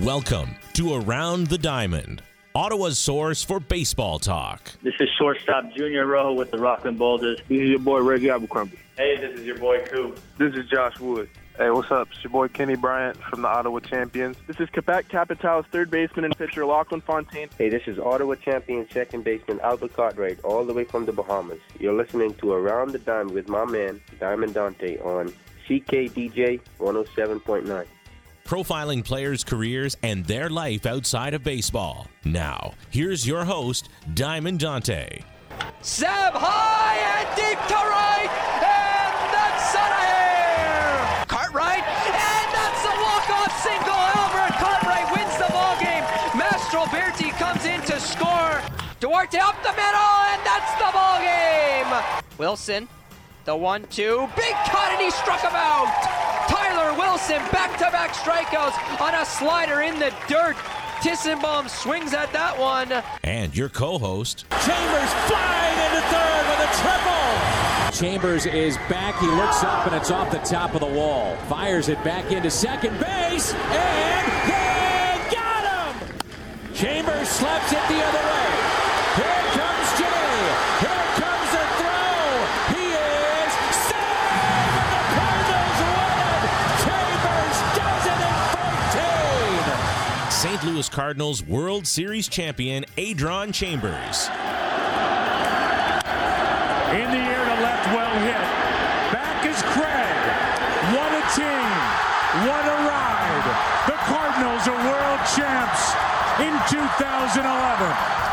Welcome to Around the Diamond, Ottawa's source for baseball talk. This is shortstop Junior Rojo with the Rockland Boulders. This is your boy Reggie Abercrombie. Hey, this is your boy Coop. This is Josh Wood. Hey, what's up? It's your boy Kenny Bryant from the Ottawa Champions. This is Quebec Capital's third baseman and pitcher Lachlan Fontaine. Hey, this is Ottawa champion second baseman Albert Cartwright, all the way from the Bahamas. You're listening to Around the Diamond with my man, Diamond Dante, on CKDJ 107.9 profiling players' careers and their life outside of baseball. Now, here's your host, Diamond Dante. Seb high and deep to right, and that's out of here. Cartwright, and that's a walk-off single. Albert Cartwright wins the ball game. Mastroberti comes in to score. Duarte up the middle, and that's the ball game. Wilson, the one-two, big cut, and he struck him out. Tyler Wilson, back-to-back strikeouts on a slider in the dirt. Tissenbaum swings at that one. And your co-host, Chambers flying into third with a triple. Chambers is back. He looks up and it's off the top of the wall. Fires it back into second base, and they got him. Chambers slaps it the other way. Louis Cardinals World Series champion Adron Chambers. In the air to left, well hit. Back is Craig. What a team. What a ride. The Cardinals are world champs in 2011.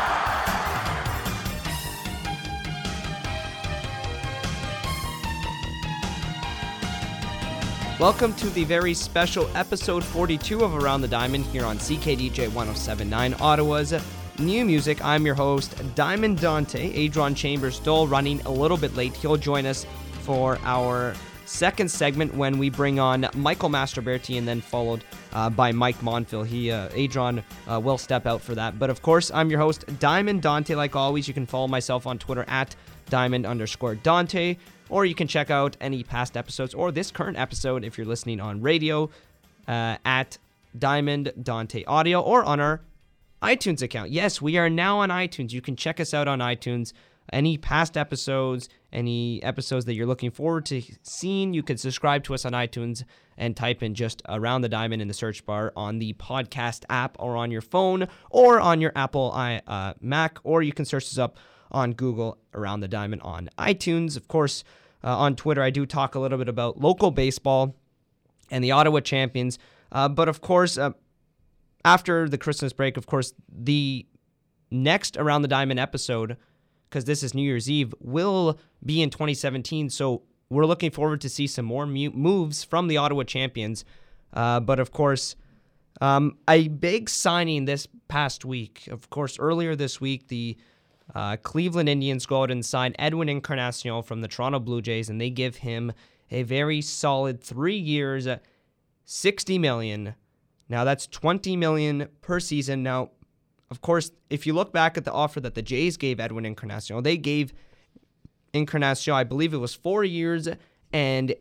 Welcome to the very special episode 42 of Around the Diamond here on CKDJ 1079 Ottawa's new music. I'm your host, Diamond Dante. Adron Chambers still running a little bit late. He'll join us for our second segment when we bring on Michael Mastroberti and then followed uh, by Mike Monfil. He, uh, Adron, uh, will step out for that. But of course, I'm your host, Diamond Dante. Like always, you can follow myself on Twitter at Diamond underscore Dante or you can check out any past episodes or this current episode if you're listening on radio uh, at Diamond Dante Audio or on our iTunes account. Yes, we are now on iTunes. You can check us out on iTunes. Any past episodes, any episodes that you're looking forward to seeing, you can subscribe to us on iTunes and type in just around the diamond in the search bar on the podcast app or on your phone or on your Apple uh, Mac, or you can search us up on Google around the diamond on iTunes. Of course, uh, on Twitter, I do talk a little bit about local baseball and the Ottawa champions. Uh, but of course, uh, after the Christmas break, of course, the next Around the Diamond episode, because this is New Year's Eve, will be in 2017. So we're looking forward to see some more mu- moves from the Ottawa champions. Uh, but of course, um, a big signing this past week. Of course, earlier this week, the uh, Cleveland Indians go out and sign Edwin Encarnacion from the Toronto Blue Jays, and they give him a very solid three years, 60 million. Now that's 20 million per season. Now, of course, if you look back at the offer that the Jays gave Edwin Encarnacion, they gave Encarnacion, I believe it was four years and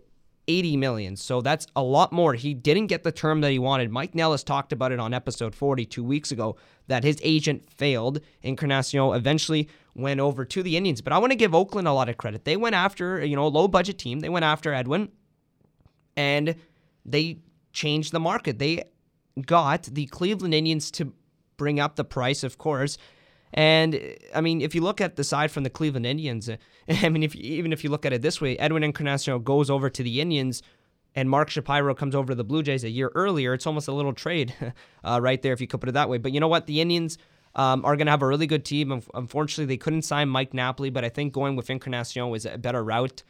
80 million. So that's a lot more. He didn't get the term that he wanted. Mike Nellis talked about it on episode 40 two weeks ago that his agent failed. Encarnacion eventually went over to the Indians. But I want to give Oakland a lot of credit. They went after, you know, a low budget team. They went after Edwin and they changed the market. They got the Cleveland Indians to bring up the price, of course. And I mean, if you look at the side from the Cleveland Indians, I mean, if even if you look at it this way, Edwin Encarnacion goes over to the Indians, and Mark Shapiro comes over to the Blue Jays a year earlier. It's almost a little trade uh, right there, if you could put it that way. But you know what? The Indians um, are going to have a really good team. Unfortunately, they couldn't sign Mike Napoli, but I think going with Encarnacion was a better route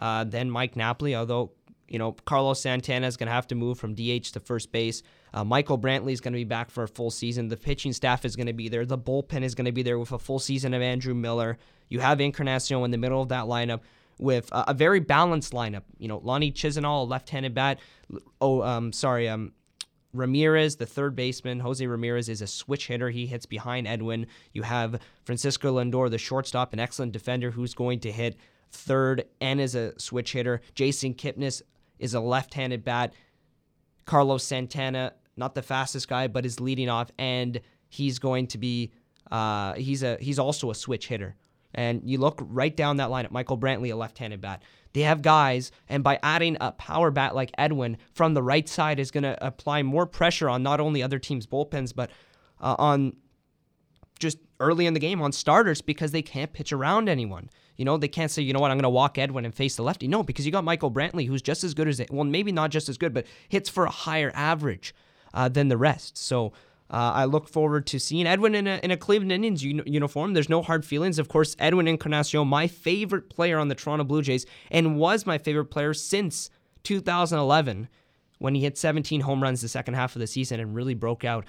uh, than Mike Napoli. Although you know, Carlos Santana is going to have to move from DH to first base. Uh, Michael Brantley is going to be back for a full season. The pitching staff is going to be there. The bullpen is going to be there with a full season of Andrew Miller. You have Encarnacion in the middle of that lineup with a, a very balanced lineup. You know, Lonnie Chisenhall, left-handed bat. Oh, um, sorry, um, Ramirez, the third baseman, Jose Ramirez is a switch hitter. He hits behind Edwin. You have Francisco Lindor, the shortstop, an excellent defender who's going to hit third and is a switch hitter. Jason Kipnis is a left-handed bat. Carlos Santana not the fastest guy, but is leading off, and he's going to be uh, he's a he's also a switch hitter. And you look right down that line at Michael Brantley, a left-handed bat. They have guys, and by adding a power bat like Edwin from the right side is going to apply more pressure on not only other teams' bullpens, but uh, on just early in the game on starters because they can't pitch around anyone. You know, they can't say, you know what, I'm going to walk Edwin and face the lefty. No, because you got Michael Brantley, who's just as good as, it, well, maybe not just as good, but hits for a higher average uh, than the rest. So uh, I look forward to seeing Edwin in a, in a Cleveland Indians un- uniform. There's no hard feelings. Of course, Edwin Encarnacion, my favorite player on the Toronto Blue Jays, and was my favorite player since 2011 when he hit 17 home runs the second half of the season and really broke out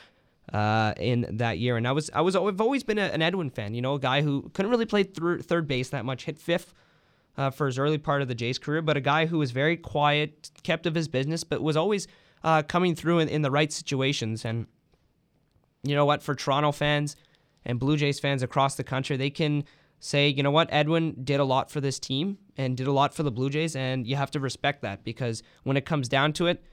uh, in that year. And I was I was I've always been a, an Edwin fan. You know, a guy who couldn't really play th- third base that much, hit fifth. Uh, for his early part of the Jays career, but a guy who was very quiet, kept of his business, but was always uh, coming through in, in the right situations. And you know what? For Toronto fans and Blue Jays fans across the country, they can say, you know what? Edwin did a lot for this team and did a lot for the Blue Jays, and you have to respect that because when it comes down to it,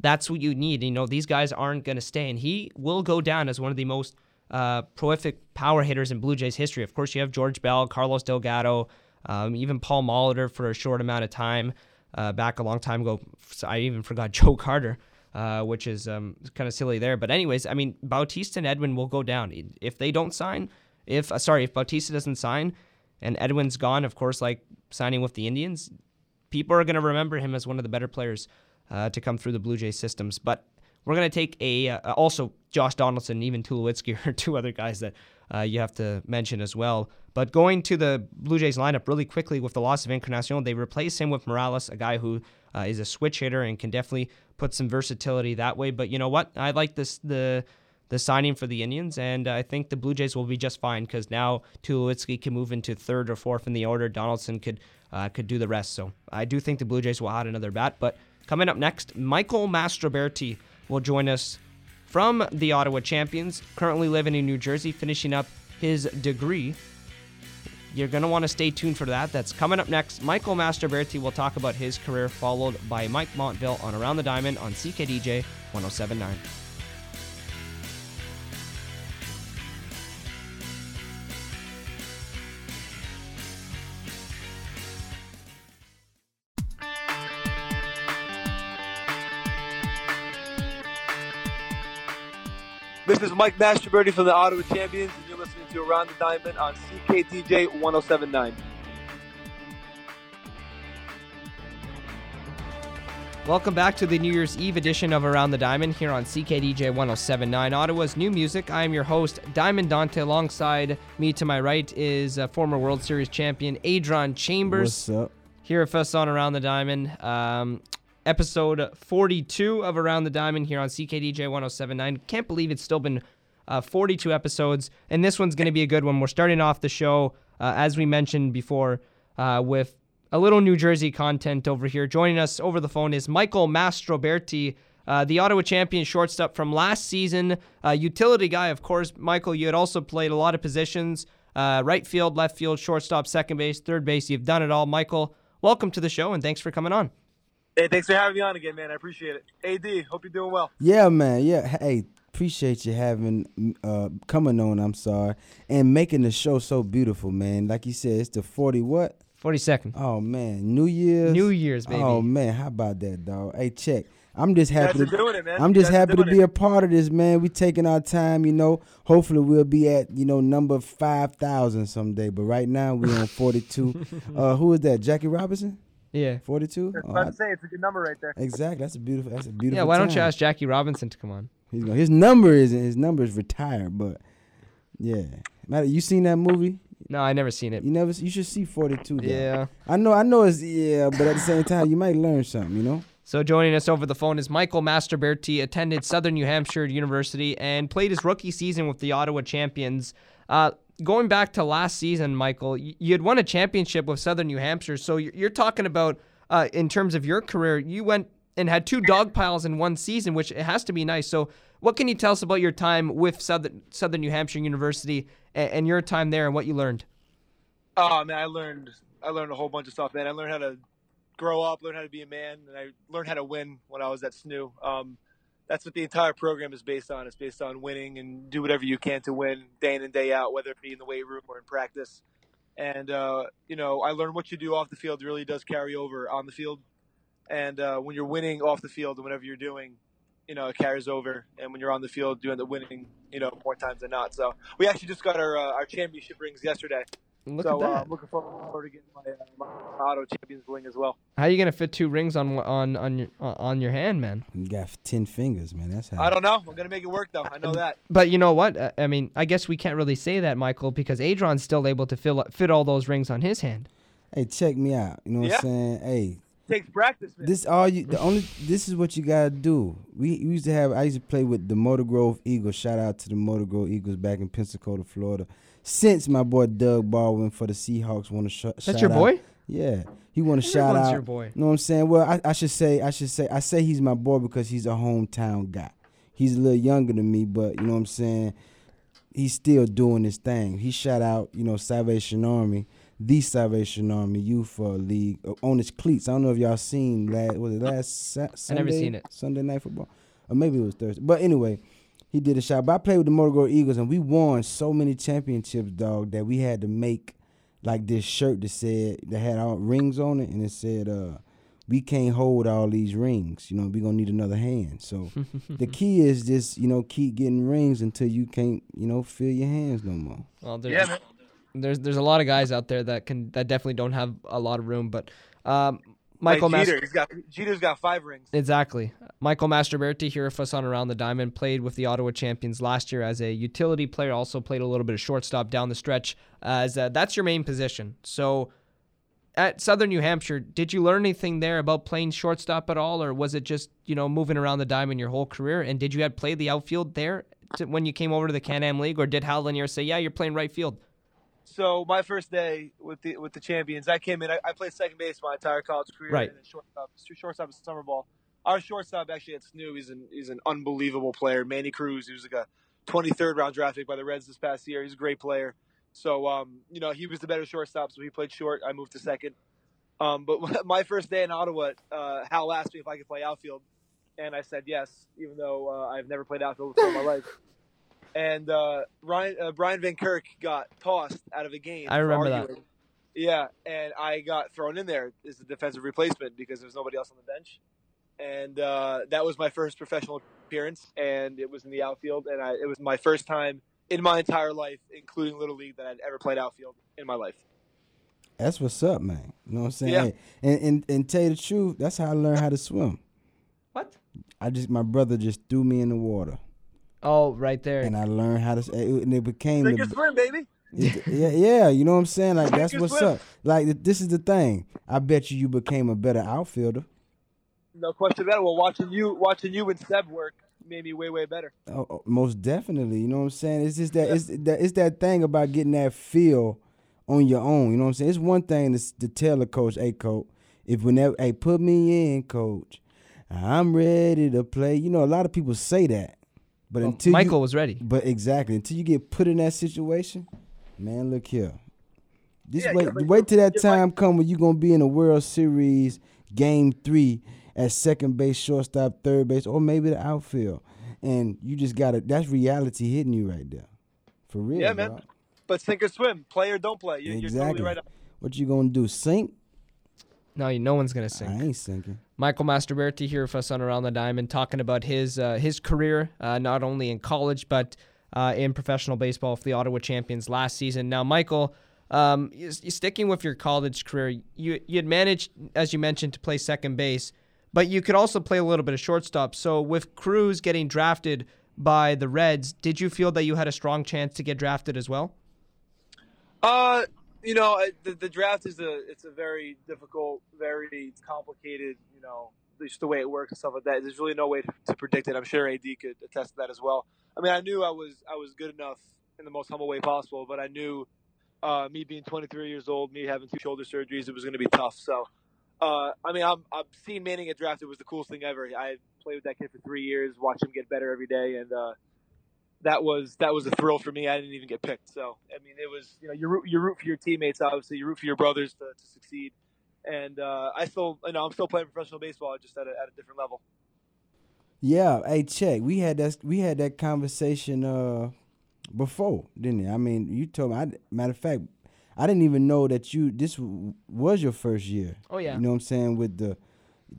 that's what you need. You know, these guys aren't going to stay, and he will go down as one of the most uh, prolific power hitters in Blue Jays history. Of course, you have George Bell, Carlos Delgado, um, even Paul Molitor for a short amount of time uh, back a long time ago. I even forgot Joe Carter. Uh, which is um, kind of silly there. But anyways, I mean, Bautista and Edwin will go down if they don't sign. If uh, sorry, if Bautista doesn't sign, and Edwin's gone, of course, like signing with the Indians, people are going to remember him as one of the better players uh, to come through the Blue Jays systems. But we're going to take a uh, also Josh Donaldson, even Tulowitzki are two other guys that uh, you have to mention as well. But going to the Blue Jays lineup really quickly with the loss of Encarnacion, they replace him with Morales, a guy who uh, is a switch hitter and can definitely put some versatility that way. But you know what? I like this the the signing for the Indians, and I think the Blue Jays will be just fine because now Tulowitzki can move into third or fourth in the order. Donaldson could uh, could do the rest. So I do think the Blue Jays will add another bat. But coming up next, Michael Mastroberti will join us from the Ottawa Champions, currently living in New Jersey, finishing up his degree. You're going to want to stay tuned for that. That's coming up next. Michael Mastroberti will talk about his career, followed by Mike Montville on Around the Diamond on CKDJ 1079. This is Mike Mastroberti from the Ottawa Champions, listening to Around the Diamond on CKDJ 1079. Welcome back to the New Year's Eve edition of Around the Diamond here on CKDJ 1079, Ottawa's new music. I am your host, Diamond Dante. Alongside me to my right is uh, former World Series champion Adron Chambers. What's up? Here with us on Around the Diamond. Um, episode 42 of Around the Diamond here on CKDJ 1079. Can't believe it's still been uh, 42 episodes, and this one's going to be a good one. We're starting off the show, uh, as we mentioned before, uh, with a little New Jersey content over here. Joining us over the phone is Michael Mastroberti, uh, the Ottawa champion shortstop from last season. Uh, utility guy, of course. Michael, you had also played a lot of positions uh, right field, left field, shortstop, second base, third base. You've done it all. Michael, welcome to the show, and thanks for coming on. Hey, thanks for having me on again, man. I appreciate it. AD, hope you're doing well. Yeah, man. Yeah. Hey, appreciate you having uh coming on, I'm sorry. And making the show so beautiful, man. Like you said, it's the 40 what? 42nd. Oh man, New Year's. New Year's, baby. Oh man, how about that, dog? Hey, check. I'm just happy to doing it, man. I'm just happy to be it. a part of this, man. We taking our time, you know. Hopefully we'll be at, you know, number 5,000 someday, but right now we're on 42. uh who is that? Jackie Robinson? Yeah. 42? I was Oh, about I- to say it's a good number right there. exactly. That's a beautiful that's a beautiful Yeah, why don't you ask Jackie Robinson to come on? He's gonna, his number is his number is retired, but yeah. Matter, you seen that movie? No, I never seen it. You never. You should see Forty Two. Yeah. I know. I know. It's yeah, but at the same time, you might learn something. You know. So joining us over the phone is Michael Mastroberti, attended Southern New Hampshire University and played his rookie season with the Ottawa Champions. Uh, going back to last season, Michael, you had won a championship with Southern New Hampshire. So you're you're talking about uh, in terms of your career, you went and had two dog piles in one season, which it has to be nice. So what can you tell us about your time with Southern Southern New Hampshire University and, and your time there and what you learned? Oh man, I learned I learned a whole bunch of stuff, man. I learned how to grow up, learn how to be a man, and I learned how to win when I was at SNU. Um, that's what the entire program is based on. It's based on winning and do whatever you can to win day in and day out, whether it be in the weight room or in practice. And uh, you know, I learned what you do off the field really does carry over on the field. And uh, when you're winning off the field and whatever you're doing, you know, it carries over. And when you're on the field, you end up winning, you know, more times than not. So we actually just got our uh, our championship rings yesterday. Look so at Uh, that. I'm looking forward to getting my, uh, my Ottawa champions ring as well. How are you gonna fit two rings on on on your on your hand, man? You got ten fingers, man. That's how. I don't know. I'm gonna make it work though. I know that. But you know what? Uh, I mean, I guess we can't really say that, Michael, because Adron's still able to fill, fit all those rings on his hand. Hey, check me out. You know what Yeah. I'm saying? Hey, Takes practice, man. this all you. The only. This is what you gotta do. We, we used to have. I used to play with the Motor Grove Eagles. Shout out to the Motor Grove Eagles back in Pensacola, Florida. Since my boy Doug Baldwin for the Seahawks want to sh- That's shout your out- boy? Yeah, he want to shout out. your boy. You know what I'm saying? Well, I, I should say. I should say. I say he's my boy because he's a hometown guy. He's a little younger than me, but you know what I'm saying. He's still doing his thing. He shout out, you know, Salvation Army, the Salvation Army Youth League uh, on his cleats. I don't know if y'all seen that. was it last Sa- Sunday? I never seen it. Sunday night football, or maybe it was Thursday. But anyway, he did a shot. But I played with the Motor Grove Eagles, and we won so many championships, dog, that we had to make like this shirt that said that had all rings on it, and it said, uh, "We can't hold all these rings. You know, we gonna need another hand." So the key is just you know keep getting rings until you can't you know feel your hands no more. Well, there's, Yeah, man. There's there's a lot of guys out there that can that definitely don't have a lot of room, but um, Michael like Mas- Jeter, he's got Jeter's got five rings. Exactly. Michael Mastroberti here with us on Around the Diamond played with the Ottawa Champions last year as a utility player. Also played a little bit of shortstop down the stretch. As uh, that's your main position. So at Southern New Hampshire, did you learn anything there about playing shortstop at all, or was it just you know moving around the diamond your whole career? And did you have play the outfield there to, when you came over to the Can-Am League, or did Hal Lanier say, "Yeah, you're playing right field"? So my first day with the with the champions, I came in. I, I played second base my entire college career, Right. and then shortstop. Shortstop is summer ball. Our shortstop actually at SNU, he's an he's an unbelievable player. Manny Cruz, he was like a 23rd round draft pick by the Reds this past year. He's a great player. So um, you know, he was the better shortstop, so he played short. I moved to second. Um, but my first day in Ottawa, uh, Hal asked me if I could play outfield, and I said yes, even though uh, I've never played outfield before in my life. And uh, Ryan uh, Brian Van Kirk got tossed out of a game. I for remember that. Yeah, and I got thrown in there as a defensive replacement because there's nobody else on the bench, and uh, that was my first professional appearance, and it was in the outfield, and I, it was my first time in my entire life, including little league, that I'd ever played outfield in my life. That's what's up, man. You know what I'm saying? Yeah. Hey, And, and and tell you the truth, that's how I learned how to swim. What? I just my brother just threw me in the water, Oh, right there. and I learned how to. And it became Sink the, or swim, baby. it- yeah, yeah. You know what I'm saying? Like that's Sink or what's swim. up. Like this is the thing. I bet you you became a better outfielder. No question about it. Well, watching you, watching you and Seb work made me way, way better. Oh, oh, most definitely. You know what I'm saying? It's just that it's that it's that thing about getting that feel on your own. You know what I'm saying? It's one thing to, to tell a coach, "Hey, coach, if whenever, hey, put me in, coach, I'm ready to play." You know, a lot of people say that, but Well, until Michael you, was ready. But exactly until you get put in that situation, man, look here. Just Yeah, wait, yeah, wait till that you're like- time come when you're gonna be in a World Series game three at second base, shortstop, third base, or maybe the outfield, and you just gotta. That's reality hitting you right there, for real. Yeah, man. dog. But sink or swim, play or don't play. You, You're Exactly. totally right. What you gonna do? Sink? No, no one's gonna sing. I ain't sinking. Michael Mastroberti here with us on Around the Diamond, talking about his uh, his career, uh, not only in college but uh, in professional baseball for the Ottawa Champions last season. Now, Michael, um, you, you sticking with your college career, you you had managed, as you mentioned, to play second base, but you could also play a little bit of shortstop. So, with Cruz getting drafted by the Reds, did you feel that you had a strong chance to get drafted as well? Uh, you know, the, the draft is a it's a very difficult, very complicated. You know, just the way it works and stuff like that. There's really no way to, predict it. I'm sure AD could attest to that as well. I mean, I knew I was I was good enough in the most humble way possible, but I knew uh, me being 23 years old, me having two shoulder surgeries, it was going to be tough. So, uh, I mean, I'm, I'm seeing Manning get drafted was the coolest thing ever. I played with that kid for three years, watched him get better every day, and uh, that was that was a thrill for me. I didn't even get picked, so I mean, it was you know you root you root for your teammates, obviously you root for your brothers to, to succeed, and uh, I still you know I'm still playing professional baseball just at a, at a different level. Yeah, hey, check. We had that we had that conversation uh before, didn't it? I mean, you told me. I, matter of fact, I didn't even know that you this was your first year. Oh, yeah. You know what I'm saying with the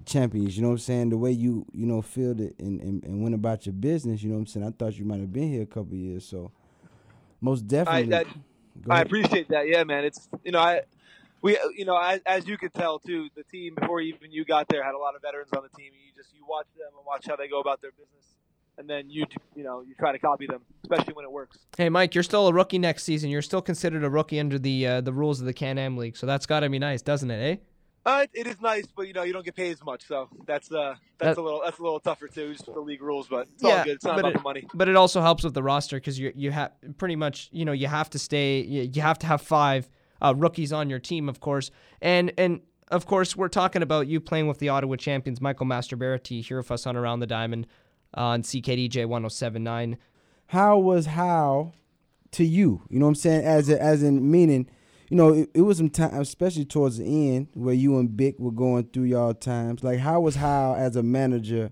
champions. You know what I'm saying the way you you know filled it and, and, and went about your business. You know what I'm saying. I thought you might have been here a couple years. So most I, definitely. that, I appreciate that. Yeah, man. It's you know I we you know as, as you could tell too, the team before even you got there had a lot of veterans on the team. You just you watch them and watch how they go about their business, and then you you know you try to copy them, especially when it works. Hey, Mike, you're still a rookie next season. You're still considered a rookie under the uh, the rules of the Can-Am League, so that's got to be nice, doesn't it? Eh? Uh, it, it is nice, but you know you don't get paid as much, so that's uh that's That- a little that's a little tougher too, just for the league rules. But it's all good. It's not but about it, the money. But it also helps with the roster because you you have pretty much you know you have to stay you, you have to have five uh, rookies on your team, of course, and and of course we're talking about you playing with the Ottawa champions, Michael Mastroberti, here with us on Around the Diamond uh, on CKDJ 1079. how was how to you? You know what I'm saying? As a, as in meaning, you know, it, it was some time, especially towards the end, where you and Bick were going through y'all times. Like, how was how as a manager?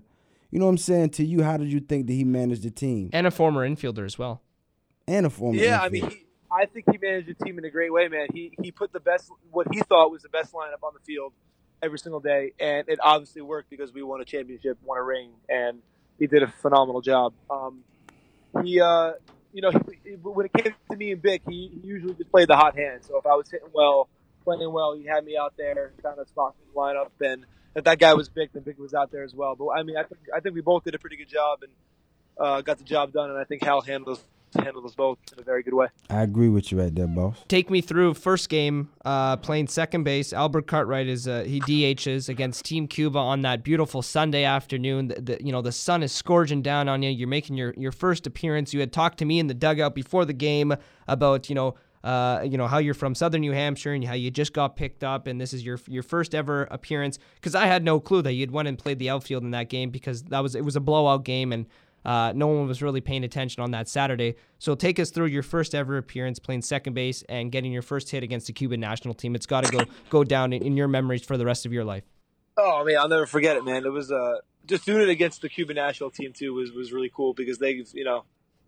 You know what I'm saying? To you, how did you think that he managed the team And a former infielder as well. and a former? Yeah, I mean, he, I think he managed the team in a great way, man. He he put the best what he thought was the best lineup on the field every single day, and it obviously worked because we won a championship, won a ring, and he did a phenomenal job. Um, he, uh, you know, he, when it came to me and Vic, he, he usually just played the hot hand. So if I was hitting well, playing well, he had me out there, kind of spot in the lineup. Then if that guy was Vic, then Vic was out there as well. But I mean, I think I think we both did a pretty good job and uh, got the job done. And I think Hal handles handled us both in a very good way. I agree with you right there, boss. Take me through first game, uh, playing second base. Albert Cartwright is uh, he DHs against Team Cuba on that beautiful Sunday afternoon. The, the, you know the sun is scorching down on you. You're making your your first appearance. You had talked to me in the dugout before the game about you know. Uh, you know how you're from Southern New Hampshire and how you just got picked up, and this is your your first ever appearance. Because I had no clue that you'd went and played the outfield in that game because that was it was a blowout game and uh, no one was really paying attention on that Saturday. So take us through your first ever appearance playing second base and getting your first hit against the Cuban national team. It's got to go go down in, in your memories for the rest of your life. Oh man, I'll never forget it, man. It was uh, just doing it against the Cuban national team too was, was really cool because they've you know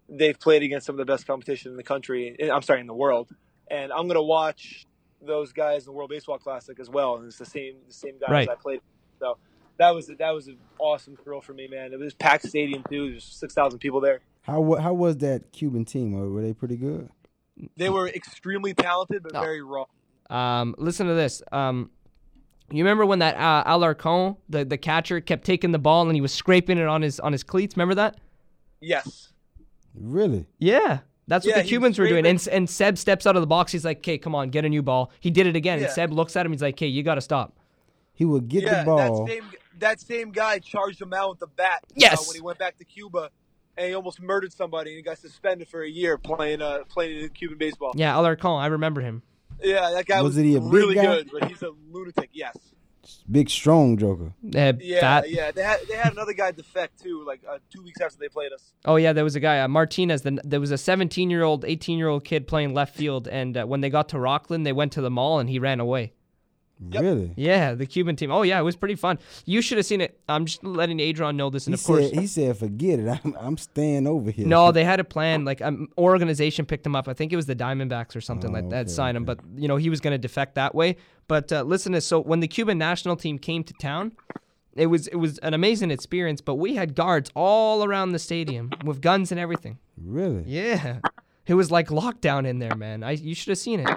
they've played against some of the best competition in the country. I'm sorry, in the world. And I'm gonna watch those guys in the World Baseball Classic as well, and it's the same the same guys Right. I played. So that was that was an awesome thrill for me, man. It was packed stadium too. There's six thousand people there. How how was that Cuban team? Were were they pretty good? They were extremely talented, but Oh. very raw. Um, listen to this. Um, you remember when that uh, Alarcon, the the catcher, kept taking the ball and he was scraping it on his on his cleats? Remember that? Yes. Really? Yeah. That's what Yeah, the Cubans were doing. And, and Seb steps out of the box. He's like, okay, come on, get a new ball. He did it again. Yeah. And Seb looks at him. He's like, okay, you got to stop. He would get yeah, the ball. that same that same guy charged him out with the bat. uh, Yes. when he went back to Cuba, and he almost murdered somebody, and he got suspended for a year playing uh playing Cuban baseball. Yeah, Alarcon, I remember him. Yeah, that guy Was was, he a big really guy? good, but he's a lunatic. Yes. Big strong joker. Uh, Yeah, fat. yeah. They had they had another guy defect too, like uh, two weeks after they played us. Oh yeah, there was a guy uh, Martinez. The, there was a 17 year old, 18 year old kid playing left field, and uh, when they got to Rockland, they went to the mall and he ran away. Really? Yeah, the Cuban team. Oh yeah, it was pretty fun. You should have seen it. I'm just letting Adron know this, and He of course, said he said forget it. I'm I'm staying over here. no, they had a plan. Like um, organization picked him up. I think it was the Diamondbacks or something Oh, like that. okay, Signed him, but you know he was going to defect that way. But uh, listen to this. So when the Cuban national team came to town, it was it was an amazing experience. But we had guards all around the stadium with guns and everything. Really? Yeah, it was like lockdown in there, man. I you should have seen it.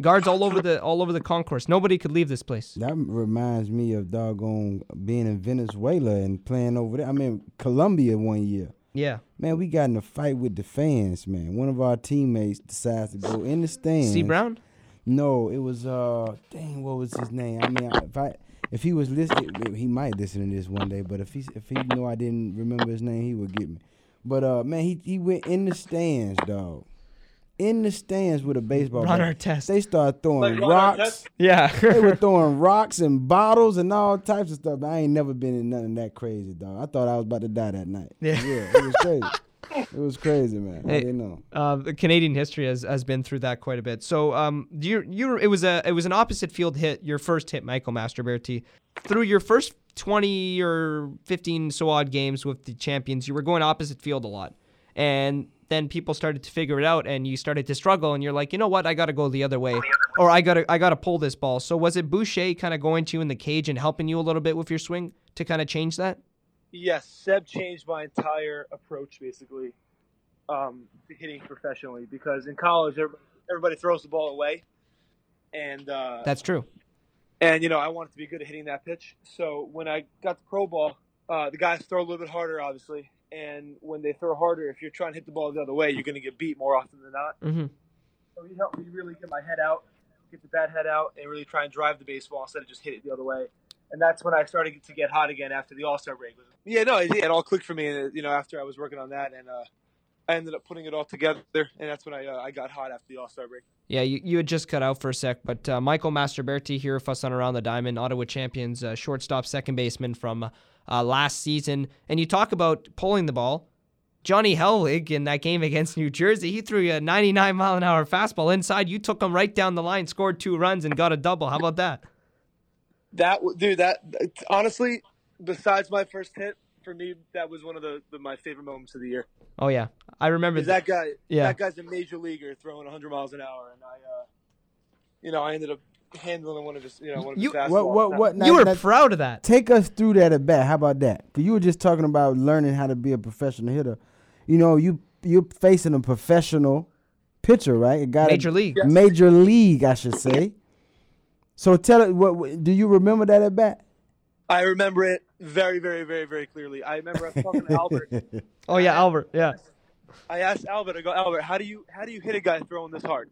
Guards all over the all over the concourse. Nobody could leave this place. That reminds me of doggone being in Venezuela and playing over there. I mean Colombia one year. Yeah. Man, we got in a fight with the fans, man. One of our teammates decides to go in the stands. C Brown. No, it was uh dang, what was his name? I mean, if I if he was listening, he might listen to this one day. But if he if he knew I didn't remember his name, he would get me. But uh, man, he he went in the stands, dog. In the stands with a baseball Ron bat. Artest. They started throwing Like Ron rocks. Artest? Yeah. they were throwing rocks and bottles and all types of stuff. I ain't never been in nothing that crazy, dog. I thought I was about to die that night. Yeah. yeah, it was crazy. It was crazy, man. I Hey, didn't know. Uh, the Canadian history has, has been through that quite a bit. So, um, you you it was a it was an opposite field hit. Your first hit, Michael Mastroberti. Through your first twenty or fifteen so odd games with the champions, you were going opposite field a lot, and then people started to figure it out, and you started to struggle, and you're like, you know what, I got to go the other way, or I got to I got to pull this ball. So, was it Boucher kind of going to you in the cage and helping you a little bit with your swing to kind of change that? Yes, Seb changed my entire approach basically um, to hitting professionally because in college everybody, everybody throws the ball away, and uh, That's true. and you know I wanted to be good at hitting that pitch. So when I got the pro ball, uh, the guys throw a little bit harder, obviously, and when they throw harder, if you're trying to hit the ball the other way, you're going to get beat more often than not. Mm-hmm. So he helped me really get my head out, get the bad head out, and really try and drive the baseball instead of just hit it the other way. And that's when I started to get hot again after the All Star break. Yeah, no, it, it all clicked for me. And you know, after I was working on that, and uh, I ended up putting it all together, and that's when I uh, I got hot after the All Star break. Yeah, you, you had just cut out for a sec, but uh, Michael Mastroberti here with us on Around the Diamond, Ottawa champions, uh, shortstop, second baseman from uh, last season. And you talk about pulling the ball. Johnny Hellweg in that game against New Jersey, he threw you a 99 mile an hour fastball inside. You took him right down the line, scored two runs, and got a double. How about that? That dude, that honestly, besides my first hit, for me, that was one of the, the my favorite moments of the year. Oh yeah, I remember 'Cause that guy. Yeah. that guy's a major leaguer throwing 100 miles an hour, and I, uh, you know, I ended up handling one of his, you know, one of You- his fastballs. What what what? You were now proud of that. Take us through that at bat. How about that? Cause you were just talking about learning how to be a professional hitter. You know, you you're facing a professional pitcher, right? A guy that- Major league. Yes. Major league, I should say. So tell it. What what- do you remember that at bat? I remember it very, very, very, very clearly. I remember I was talking to Albert. Oh yeah, Albert. Yeah. I asked Albert, I go, Albert, how do you how do you hit a guy throwing this hard?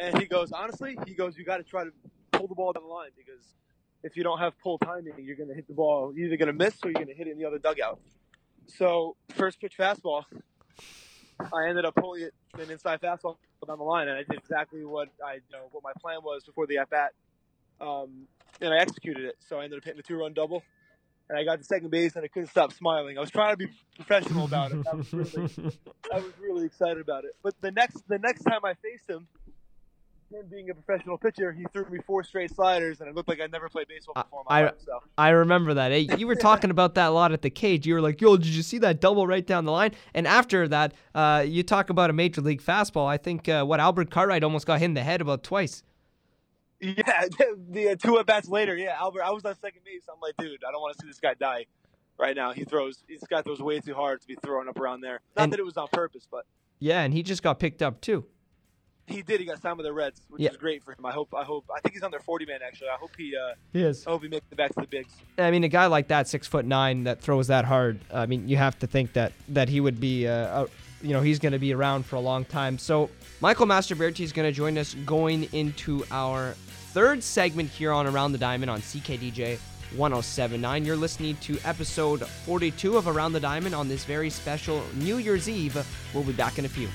And he goes, honestly, he goes, you got to try to pull the ball down the line because if you don't have pull timing, you're going to hit the ball. You're either going to miss or you're going to hit it in the other dugout. So first pitch fastball, I ended up pulling it an inside fastball down the line, and I did exactly what I you know what my plan was before the at bat, um, and I executed it. So I ended up hitting a two run double, and I got to second base, and I couldn't stop smiling. I was trying to be professional about it. I was really, I was really excited about it. But the next the next time I faced him, him being a professional pitcher, he threw me four straight sliders, and it looked like I'd never played baseball before I, life. So. I remember that. Hey, you were talking about that a lot at the cage. You were like, "Yo, did you see that double right down the line?" And after that, uh, you talk about a major league fastball. I think uh, what Albert Cartwright almost got hit in the head about twice. Yeah, the, uh, two at bats later, yeah, Albert, I was on second base. I'm like, dude, I don't want to see this guy die right now. He throws, this guy throws way too hard to be throwing up around there. Not And- that it was on purpose, but Yeah, and he just got picked up too. He did. He got signed with the Reds, which Yeah. is great for him. I hope, I hope, I think he's on their 40 man actually. I hope he, uh, He is. I hope he makes it back to the bigs. I mean, a guy like that, six foot nine, that throws that hard. I mean, you have to think that that he would be, uh, uh, you know, he's going to be around for a long time. So Michael Mastroberti is going to join us going into our third segment here on Around the Diamond on CKDJ 1079. You're listening to episode 42 of Around the Diamond on this very special New Year's Eve. We'll be back in a few.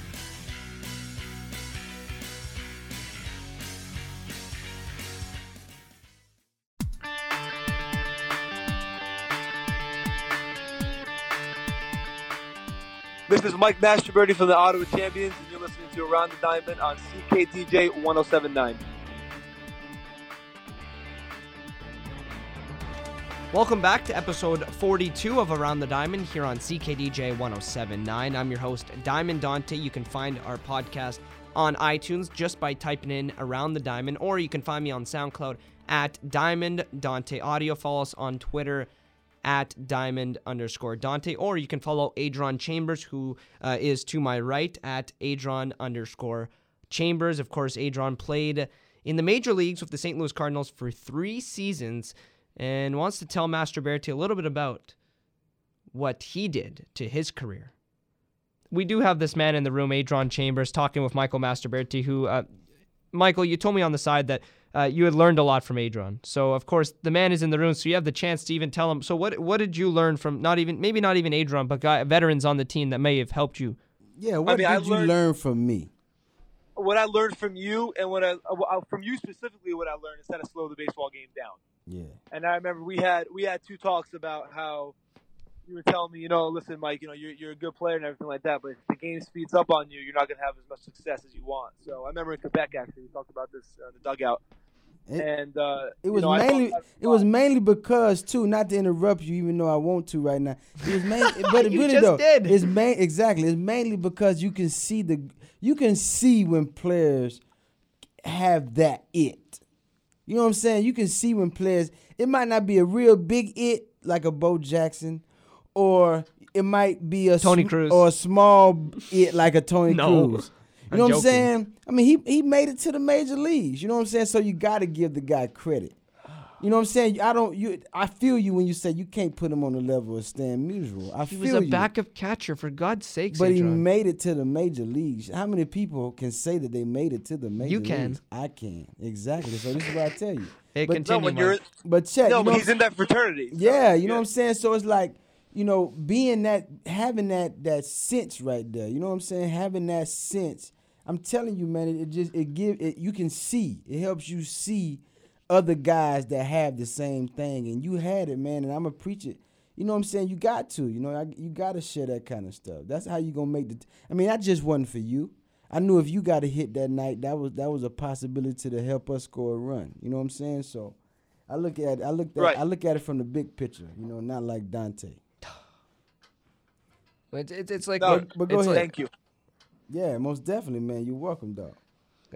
This is Mike Mastroberti from the Ottawa Champions, and you're listening to Around the Diamond on CKDJ 1079. Welcome back to episode 42 of Around the Diamond here on CKDJ 1079. I'm your host, Diamond Dante. You can find our podcast on iTunes just by typing in Around the Diamond, or you can find me on SoundCloud at Diamond Dante Audio. Follow us on Twitter at diamond underscore Dante, or you can follow Adron Chambers, who uh, is to my right at Adron underscore Chambers. Of course, Adron played in the major leagues with the St. Louis Cardinals for three seasons and wants to tell Mastroberti a little bit about what he did to his career. We do have this man in the room, Adron Chambers, talking with Michael Mastroberti, who, uh, Michael, you told me on the side that uh, you had learned a lot from Adron. So, of course, the man is in the room, so you have the chance to even tell him. So, what what did you learn from not even, maybe not even Adron, but guy, veterans on the team that may have helped you? Yeah, what mean, I did you learn from me? What I learned from you, and what I, uh, from you specifically, what I learned is how to slow the baseball game down. Yeah. And I remember we had we had two talks about how you were telling me, you know, listen, Mike, you know, you're you're a good player and everything like that, but if the game speeds up on you, you're not going to have as much success as you want. So I remember in Quebec actually, we talked about this uh, in the dugout, It- and uh, It was you know, mainly it was mainly because too, not to interrupt you, even though I want to right now. It was mainly, but You really just though, did. it's main exactly. It's mainly because you can see the you can see when players have that it. You know what I'm saying? You can see when players. It might not be a real big it like a Bo Jackson, or it might be a Tony sm- Cruz. or a small it like a Tony No, Cruz. You know what I'm joking. saying? I mean, he he made it to the major leagues. You know what I'm saying? So you got to give the guy credit. You know what I'm saying? I don't. You. I feel you when you say you can't put him on the level of Stan Musial. I He feel was a you. backup catcher, for God's sake. But he Adron. made it to the major leagues. How many people can say that they made it to the major leagues? You can. leagues? I can. Exactly. So this is what I tell you. Hey, but, continue, No, when you're but check. no, you but he's in that fraternity. so, yeah, you know what I'm saying? So it's like, you know, being that having that that sense right there. You know what I'm saying? Having that sense. I'm telling you, man, it, it just it give it you can see. It helps you see other guys that have the same thing. And you had it, man, and I'm a preach it. You know what I'm saying? You got to, you know, I, you got to share that kind of stuff. That's how you gonna make the. T- I mean, that just wasn't for you. I knew if you got a hit that night, that was that was a possibility to help us score a run. You know what I'm saying? So, I look at I look at Right. I look at it from the big picture. You know, not like Dante. It's, it's, it's like No, But- but go it's ahead. like- Thank you. Yeah, most definitely, man. You're welcome, dog.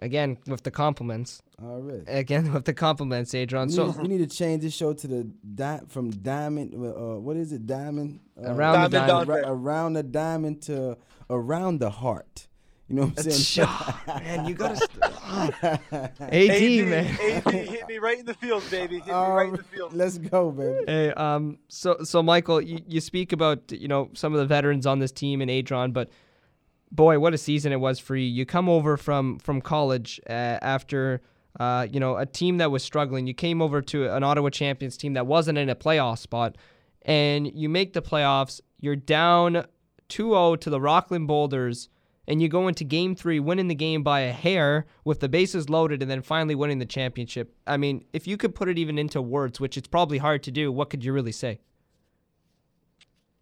again with the compliments. Already. Again with the compliments, Adron. We So need, we need to change this show to the di- from diamond. Uh, what is it? Diamond. Uh, Around the Diamond diamond. Ra- around the diamond to around the heart. You know what I'm saying? man, you gotta. AD, AD, man. AD hit me right in the field, baby. Hit me right in the field. Let's go, baby. Hey, um, so so Michael, you, you speak about you know some of the veterans on this team and Adron, but boy, what a season it was for you. You come over from from college uh, after uh, you know a team that was struggling. You came over to an Ottawa Champions team that wasn't in a playoff spot, and you make the playoffs. You're down 2-0 to the Rockland Boulders. And you go into game three, winning the game by a hair with the bases loaded, and then finally winning the championship. I mean, if you could put it even into words, which it's probably hard to do, what could you really say?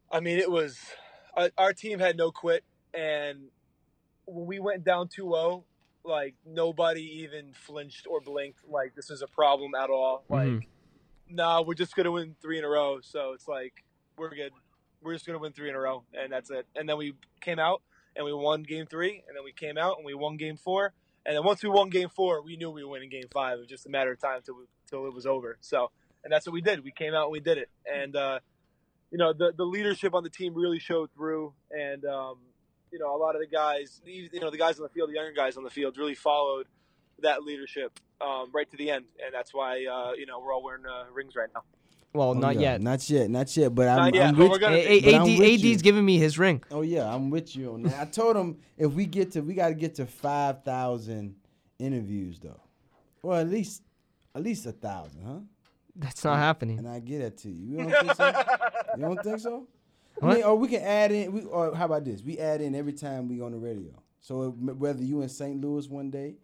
I mean, it was our, our team had no quit, and when we went down 2-0, like nobody even flinched or blinked. Like this is a problem at all. Like, Mhm. nah, we're just gonna win three in a row. So it's like we're good. We're just gonna win three in a row, and that's it. And then we came out and we won game three, and then we came out and we won game four. And then once we won game four, we knew we were winning game five. It was just a matter of time till till it was over. So, and that's what we did. We came out and we did it. And uh, you know, the the leadership on the team really showed through. And um, you know, a lot of the guys, you know, the guys on the field, the younger guys on the field, really followed that leadership um, right to the end. And that's why uh, you know we're all wearing uh, rings right now. Well, Oh, not yeah, yet. Not yet. Not yet. But I'm, yet, I'm but with A- A- But I'm AD, with you. AD's giving me his ring. Oh yeah, I'm with you on that. I told him if we get to, we got to get to five thousand interviews though, or at least, at least a thousand, huh? That's not happening. And I get it to you. You don't think so? you don't think so? I mean, or we can add in. We or how about this? We add in every time we on the radio. So whether you in St. Louis one day,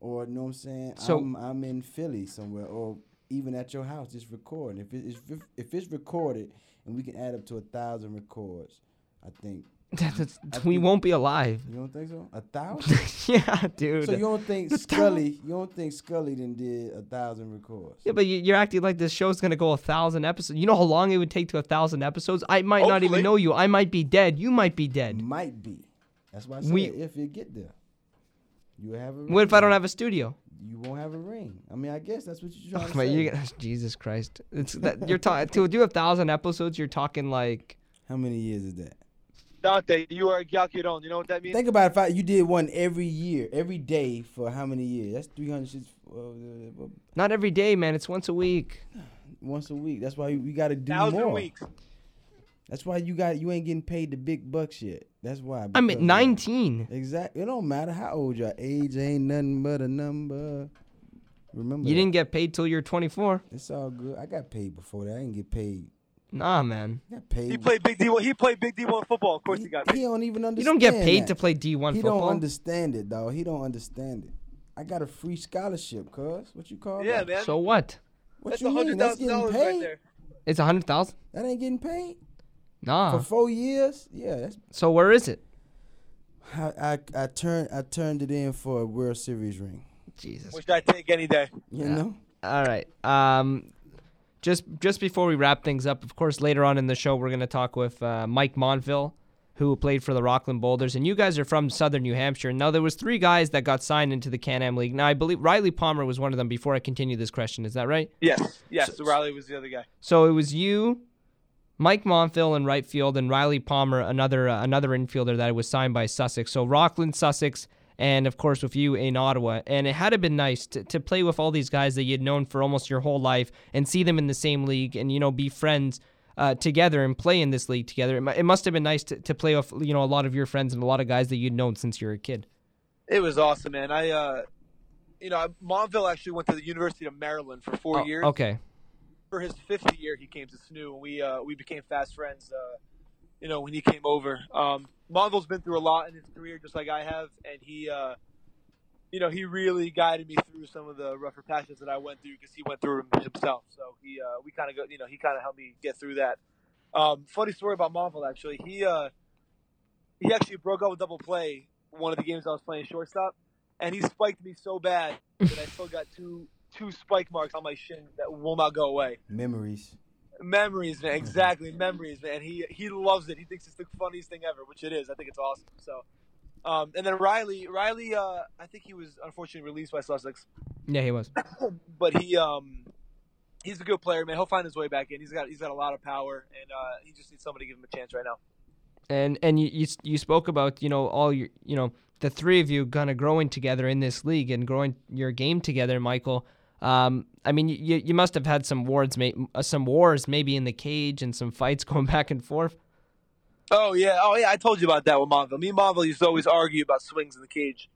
or you know what I'm saying, So- I'm, I'm in Philly somewhere, or even at your house, just recording. If it's if, if it's recorded and we can add up to a thousand records, I think. That's- we won't be alive. You don't think so? A thousand? yeah, dude. so you don't think The Scully? You don't think Scully then did a thousand records? yeah, but you- you're acting like this show's gonna go a thousand episodes. You know how long it would take to a thousand episodes? I might not even know you. I might be dead. You might be dead. Might be. That's why I said We- if you get there, you have a. What if I don't have a studio? You won't have a ring. I mean, I guess that's what you're trying oh, to But say. you, Jesus Christ! It's that you're talking to do a thousand episodes. You're talking like How many years is that? Dante, you are a Gyakuron. You know what that means? Think about if I, you did one every year, every day for how many years? That's 300 uh, not every day, man. It's once a week. once a week. That's why we got to do Thousand more. weeks. That's why you got you ain't getting paid the big bucks yet. That's why. I'm at 19. Exactly. It don't matter how old you are. Age ain't nothing but a number. Remember You that. didn't get paid till you're 24. It's all good. I got paid before that. I didn't get paid. Nah, man. I paid. He played big D. One he played big D one football. Of course, he got He don't even understand. You don't get paid that. to play D1 He football. don't understand it, though. He don't understand it. I got a free scholarship, cuz. What you call Yeah, that? man. so what? What That's you a mean? That's getting dollars paid. right there. It's a hundred thousand. That ain't getting paid. Nah. For four years, yeah. That's, So where is it? I, I I turned I turned it in for a World Series ring. Jesus. Which I take any day. You know. All right. Um, just just before we wrap things up, of course, later on in the show, we're going to talk with uh, Mike Monville, who played for the Rockland Boulders, and you guys are from Southern New Hampshire. Now, there was three guys that got signed into the Can-Am League. Now, I believe Riley Palmer was one of them. Before I continue this question, is that right? Yes, yes. So, Riley was the other guy. So it was you, Mike Monville in right field, and Riley Palmer, another uh, another infielder that was signed by Sussex. So Rockland, Sussex, and of course with you in Ottawa. And it had been nice to, to play with all these guys that you'd known for almost your whole life and see them in the same league and you know be friends. Uh, together and play in this league together. It, it must have been nice to, to play with you know a lot of your friends and a lot of guys that you'd known since you were a kid. It was awesome, man. I, uh, you know, Montville actually went to the University of Maryland for four Oh, years. Okay. For his fifth year, he came to SNU, and we uh, we became fast friends. Uh, you know, when he came over, um, Montville's been through a lot in his career, just like I have, and he, uh, you know, he really guided me through some of the rougher patches that I went through because he went through them himself. So he, uh, we kind of go, you know, he kind of helped me get through that. Um, funny story about Montville, actually. He, uh, he actually broke up with double play one of the games I was playing shortstop, and he spiked me so bad that I still got two two spike marks on my shin that will not go away. Memories. Memories, man. Exactly, memories, man. He he loves it. He thinks it's the funniest thing ever, which it is. I think it's awesome. So, um, and then Riley, Riley, uh, I think he was unfortunately released by Sussex, Yeah, he was. but he um, he's a good player, man. He'll find his way back in. He's got he's got a lot of power, and uh, he just needs somebody to give him a chance right now. and and you, you you spoke about you know all your you know the three of you kind of growing together in this league and growing your game together, Michael. Um, I mean, you you must have had some wars, uh, some wars maybe in the cage and some fights going back and forth. Oh yeah, oh yeah. I told you about that with Montville. Me and Montville used to always argue about swings in the cage,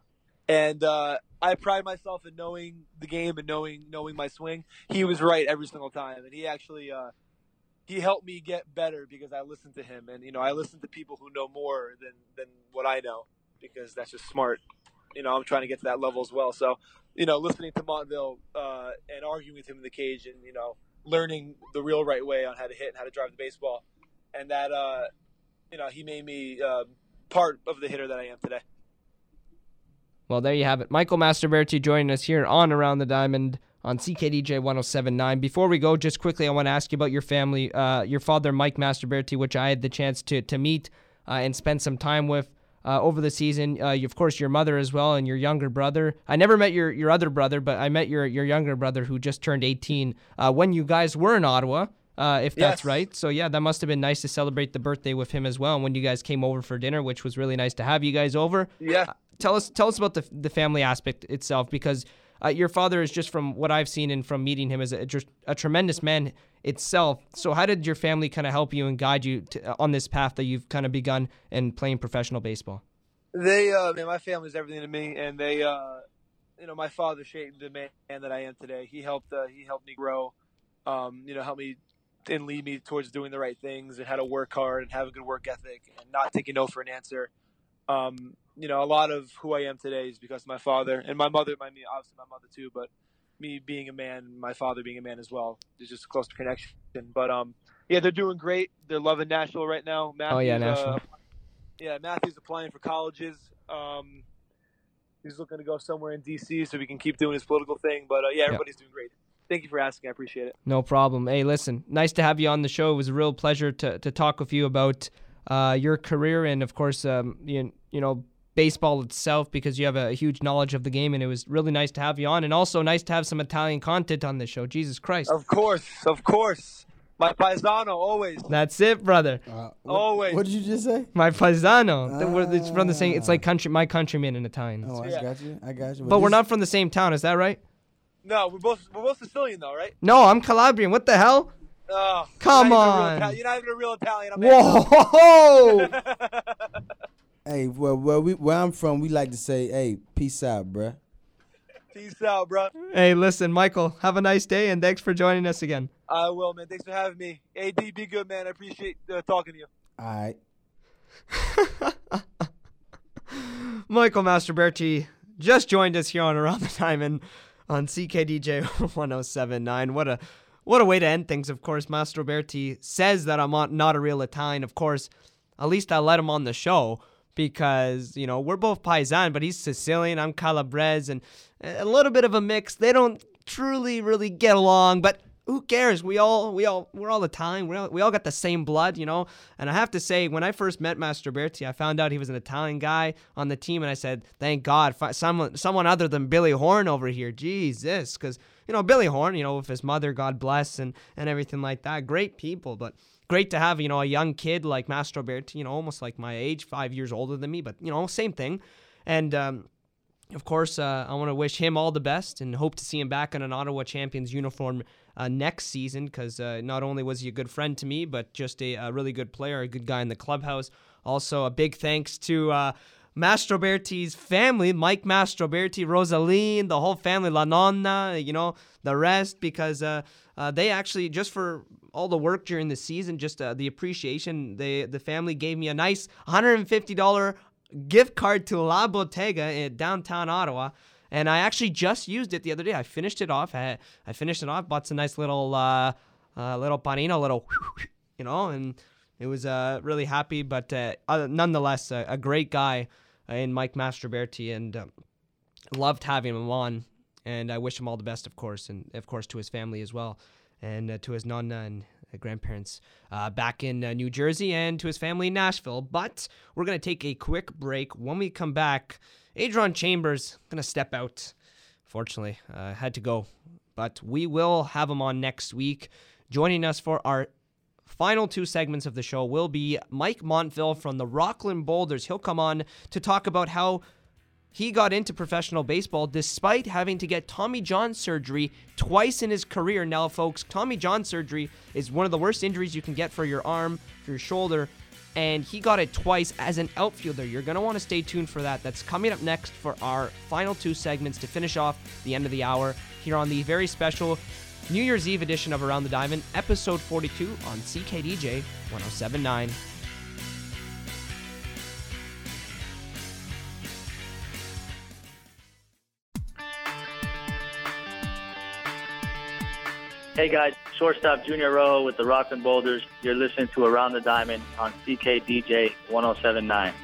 and uh, I pride myself in knowing the game and knowing knowing my swing. He was right every single time, and he actually uh, he helped me get better because I listened to him, and you know I listen to people who know more than than what I know because that's just smart. You know, I'm trying to get to that level as well. So, you know, listening to Montville uh, and arguing with him in the cage, and you know, learning the real right way on how to hit and how to drive the baseball, and that uh, you know, he made me uh, part of the hitter that I am today. Well, there you have it. Michael Mastroberti joining us here on Around the Diamond on CKDJ 1079. Before we go, just quickly, I want to ask you about your family. Uh, your father, Mike Mastroberti, which I had the chance to, to meet uh, and spend some time with uh, over the season. Uh, you- of course, your mother as well and your younger brother. I never met your, your other brother, but I met your, your younger brother who just turned 18 uh, when you guys were in Ottawa. Uh, if that's Yes. right. So yeah, that must have been nice to celebrate the birthday with him as well. And when you guys came over for dinner, which was really nice to have you guys over Yeah. tell us tell us about the the family aspect itself because uh, your father is just from what I've seen and from meeting him is a, just a tremendous man itself. So how did your family kind of help you and guide you to, on this path that you've kind of begun in playing professional baseball? They, uh, man, my everything to me, and they, uh, you know, my father shaped the man that I am today. He helped, uh, he helped me grow, um, you know, help me and lead me towards doing the right things and how to work hard and have a good work ethic and not taking no for an answer. Um, you know, a lot of who I am today is because of my father and my mother. my mean, obviously my mother too, but me being a man, my father being a man as well, is just a close connection. But um, yeah, they're doing great. They're loving Nashville right now. Matthew's, Oh, yeah, uh, Nashville. yeah, Matthew's applying for colleges. Um, he's looking to go somewhere in DC so we can keep doing his political thing. But uh, yeah, everybody's doing great. Thank you for asking. I appreciate it. No problem. Hey, listen, nice to have you on the show. It was a real pleasure to, to talk with you about uh, your career and, of course, um, you, you know, baseball itself because you have a huge knowledge of the game. And it was really nice to have you on and also nice to have some Italian content on this show. Jesus Christ. Of course, of course. My paisano always. That's it, brother. Uh, always. What did you just say? My paisano. The- It's from the same. It's ah. like country. My countryman in Italian. Oh, I got you. I got you. But we're not from the same town. Is that right? No, we're both we're both Sicilian though, right? No, I'm Calabrian. What the hell? Oh, Come you're not real on. You're not even a real Italian. I'm Whoa! Hey, well, where we where I'm from, we like to say, "Hey, peace out, bruh." Peace out, bro. hey, listen, Michael. Have a nice day, and thanks for joining us again. I will, man. Thanks for having me. AD, be good, man. I appreciate uh, talking to you. All right. Michael Mastroberti just joined us here on Around the Diamond on CKDJ 1079. What a what a way to end things. Of course, Mastroberti says that I'm not a real Italian. Of course, at least I let him on the show because you know we're both Paisan, but he's Sicilian. I'm Calabrese, and a little bit of a mix. They don't truly really get along, but who cares? We all we all we're all Italian. We all, we all got the same blood, you know. And I have to say, when I first met Mastroberti, I found out he was an Italian guy on the team, and I said, "Thank God, someone someone other than Billy Horn over here." Jesus, because you know Billy Horn, you know, with his mother, God bless, and and everything like that. Great people, but great to have you know a young kid like Mastroberti, you know, almost like my age, five years older than me, but you know, same thing. And um, of course, uh, I want to wish him all the best and hope to see him back in an Ottawa Champions uniform uh, next season because uh, not only was he a good friend to me, but just a, a, really good player, a good guy in the clubhouse. Also, a big thanks to uh, Mastroberti's family, Mike Mastroberti, Rosaline, the whole family, La Nonna, you know, the rest, because uh, uh, they actually, just for all the work during the season, just uh, the appreciation, they the family gave me a nice $150 gift card to La Bottega in downtown Ottawa. And I actually just used it the other day. I finished it off. I, I finished it off. Bought some nice little uh, uh, little panino, little you know, and it was uh, really happy. But uh, nonetheless, a great guy in Mike Mastroberti, and um, loved having him on. And I wish him all the best, of course, and of course to his family as well, and uh, to his nonna and grandparents uh, back in uh, New Jersey and to his family in Nashville. But we're going to take a quick break. When we come back, Adron Chambers going to step out. Fortunately, uh, had to go. But we will have him on next week. Joining us for our final two segments of the show will be Mike Montville from the Rockland Boulders. He'll come on to talk about how he got into professional baseball despite having to get Tommy John surgery twice in his career. Now, folks, Tommy John surgery is one of the worst injuries you can get for your arm, for your shoulder, and he got it twice as an outfielder. You're going to want to stay tuned for that. That's coming up next for our final two segments to finish off the end of the hour here on the very special New Year's Eve edition of Around the Diamond, episode 42 on CKDJ 1079. Hey guys, shortstop Junior Arroyo with the Rockland Boulders. You're listening to Around the Diamond on CKDJ 1079.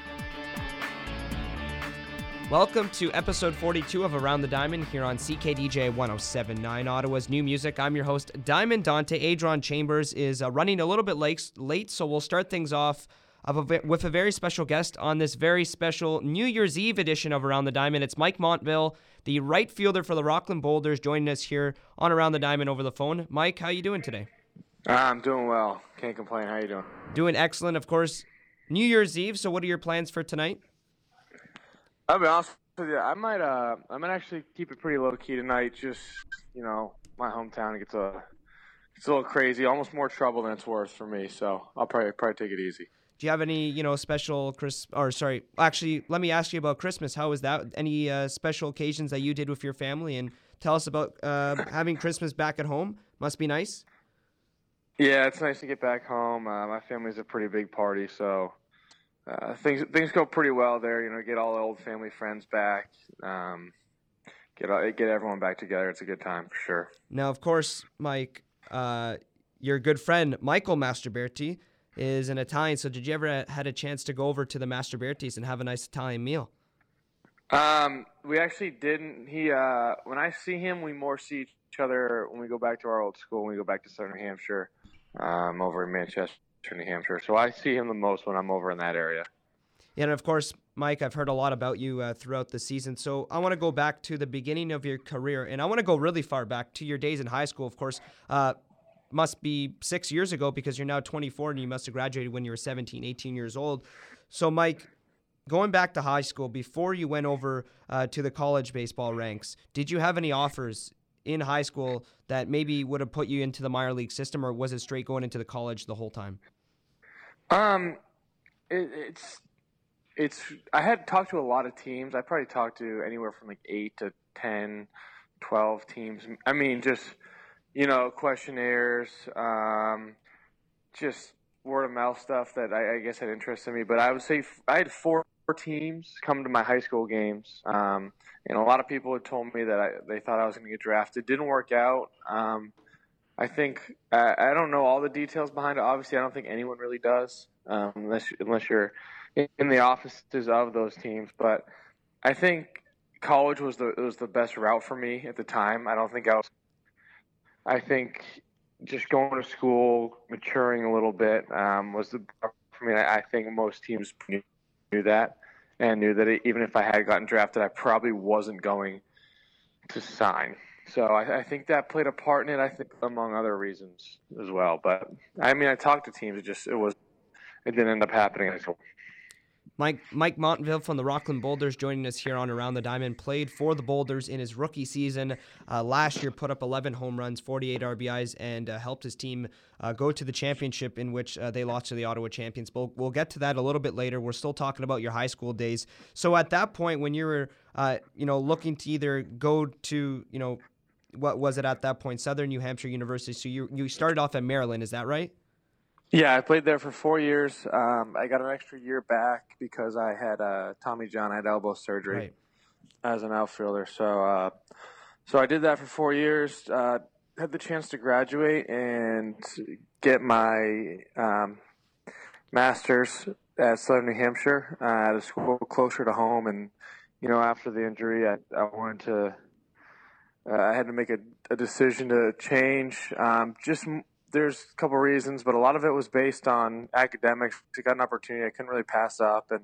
Welcome to episode 42 of Around the Diamond here on CKDJ 1079, Ottawa's new music. I'm your host, Diamond Dante. Adron Chambers is uh, running a little bit late, late, so we'll start things off a, with a very special guest on this very special New Year's Eve edition of Around the Diamond. It's Mike Montville the right fielder for the Rockland Boulders, joining us here on Around the Diamond over the phone. Mike, how you doing today? I'm doing well. Can't complain. How you doing? Doing excellent. Of course, New Year's Eve. So, what are your plans for tonight? I'll be honest with you. I might, uh, I might actually keep it pretty low key tonight. Just, you know, my hometown gets a, it's a little crazy. Almost more trouble than it's worth for me. So, I'll probably probably take it easy. Do you have any, you know, special Chris or sorry, actually, let me ask you about Christmas. How was that? Any uh, special occasions that you did with your family and tell us about uh, having Christmas back at home? Must be nice. Yeah, it's nice to get back home. Uh, my family's a pretty big party, so uh, things things go pretty well there. You know, get all the old family friends back, um, get get everyone back together. It's a good time for sure. Now, of course, Mike, uh, your good friend Michael Mastroberti is an Italian. So did you ever had a chance to go over to the Mastrobertis and have a nice Italian meal? Um, we actually didn't. He uh, when I see him, we more see each other when we go back to our old school. When we go back to Southern Hampshire, um, over in Manchester, New Hampshire. So I see him the most when I'm over in that area. Yeah, and of course, Mike, I've heard a lot about you uh, throughout the season. So I want to go back to the beginning of your career, and I want to go really far back to your days in high school. Of course, uh, must be six years ago because you're now 24 and you must have graduated when you were 17, 18 years old. So, Mike, going back to high school, before you went over uh, to the college baseball ranks, did you have any offers in high school that maybe would have put you into the minor league system, or was it straight going into the college the whole time? Um, it, it's it's. I had talked to a lot of teams. I probably talked to anywhere from like eight to 10, 12 teams. I mean, just you know, questionnaires, um, just word of mouth stuff that I, I, guess had interested me. But I would say I had four teams come to my high school games, um, and a lot of people had told me that I, they thought I was going to get drafted. Didn't work out. Um, I think I, I don't know all the details behind it. Obviously, I don't think anyone really does, um, unless unless you're in the offices of those teams. But I think college was the was the best route for me at the time. I don't think I was. I think just going to school, maturing a little bit um, was the for me. I think most teams knew, knew that and knew that even if I had gotten drafted, I probably wasn't going to sign. So I, I, think that played a part in it. I think among other reasons as well. But I mean, I talked to teams. It just it was it didn't end up happening. Mike Mike Montville from the Rockland Boulders joining us here on Around the Diamond played for the Boulders in his rookie season uh, last year. Put up 11 home runs, 48 RBIs, and uh, helped his team uh, go to the championship in which uh, they lost to the Ottawa champions. But we'll get to that a little bit later. We're still talking about your high school days. So at that point, when you were uh, you know looking to either go to you know what was it at that point, Southern New Hampshire University. So you you started off at Maryland, is that right? Yeah, I played there for four years. Um, I got an extra year back because I had uh, Tommy John. I had elbow surgery right. as an outfielder. So, uh, so I did that for four years. Uh, had the chance to graduate and get my um, master's at Southern New Hampshire uh, at a school closer to home. And you know, after the injury, I, I wanted to. Uh, I had to make a, a decision to change. Um, just there's a couple reasons, but a lot of it was based on academics. I got an opportunity I couldn't really pass up, and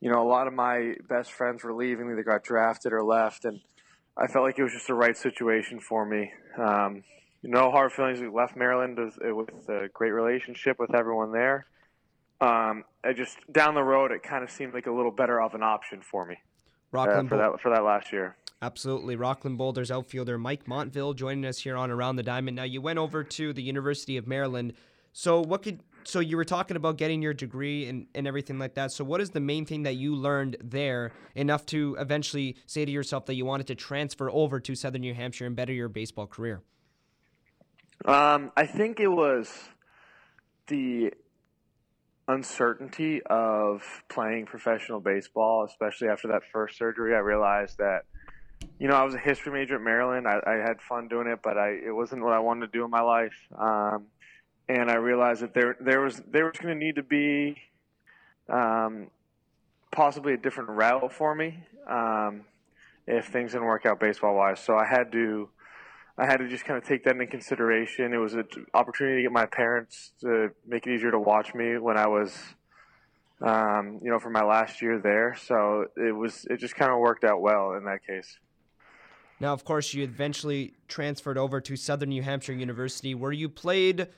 you know, a lot of my best friends were leaving, either got drafted or left, and I felt like it was just the right situation for me. Um, no hard feelings. We left Maryland with, with a great relationship with everyone there. Um, I just down the road, it kind of seemed like a little better of an option for me. Rockland uh, for that for that last year. Absolutely. Rockland Boulders outfielder Mike Montville joining us here on Around the Diamond. Now, you went over to the University of Maryland. So, what could so you were talking about getting your degree and, and everything like that. So, what is the main thing that you learned there enough to eventually say to yourself that you wanted to transfer over to Southern New Hampshire and better your baseball career? Um, I think it was the uncertainty of playing professional baseball, especially after that first surgery. I realized that you know, I was a history major at Maryland. I, I had fun doing it, but I it wasn't what I wanted to do in my life. Um, and I realized that there there was there was going to need to be um, possibly a different route for me um, if things didn't work out baseball wise. So I had to I had to just kind of take that into consideration. It was an opportunity to get my parents to make it easier to watch me when I was um, you know, for my last year there. So it was it just kind of worked out well in that case. Now, of course, you eventually transferred over to Southern New Hampshire University, where you played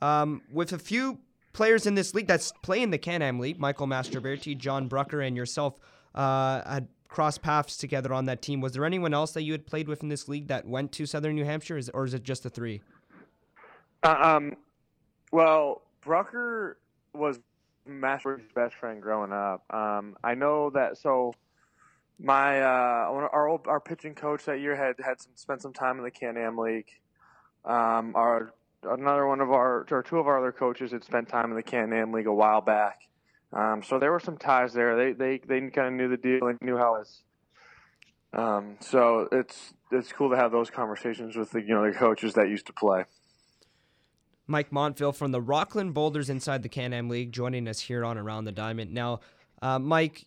um, with a few players in this league that's playing the Can-Am League. Michael Mastroberti, John Brucker, and yourself uh, had crossed paths together on that team. Was there anyone else that you had played with in this league that went to Southern New Hampshire, or is it just the three? Uh, um, well, Brucker was Mastroberti's best friend growing up. Um, I know that so my uh, our old our pitching coach that year had had some, spent some time in the Can-Am League. Um, our another one of our or two of our other coaches had spent time in the Can-Am League a while back. Um, so there were some ties there. They they they kind of knew the deal and knew how it was. Um, so it's it's cool to have those conversations with the you know the coaches that used to play. Mike Montville from the Rockland Boulders inside the Can-Am League joining us here on Around the Diamond. Now, uh, Mike,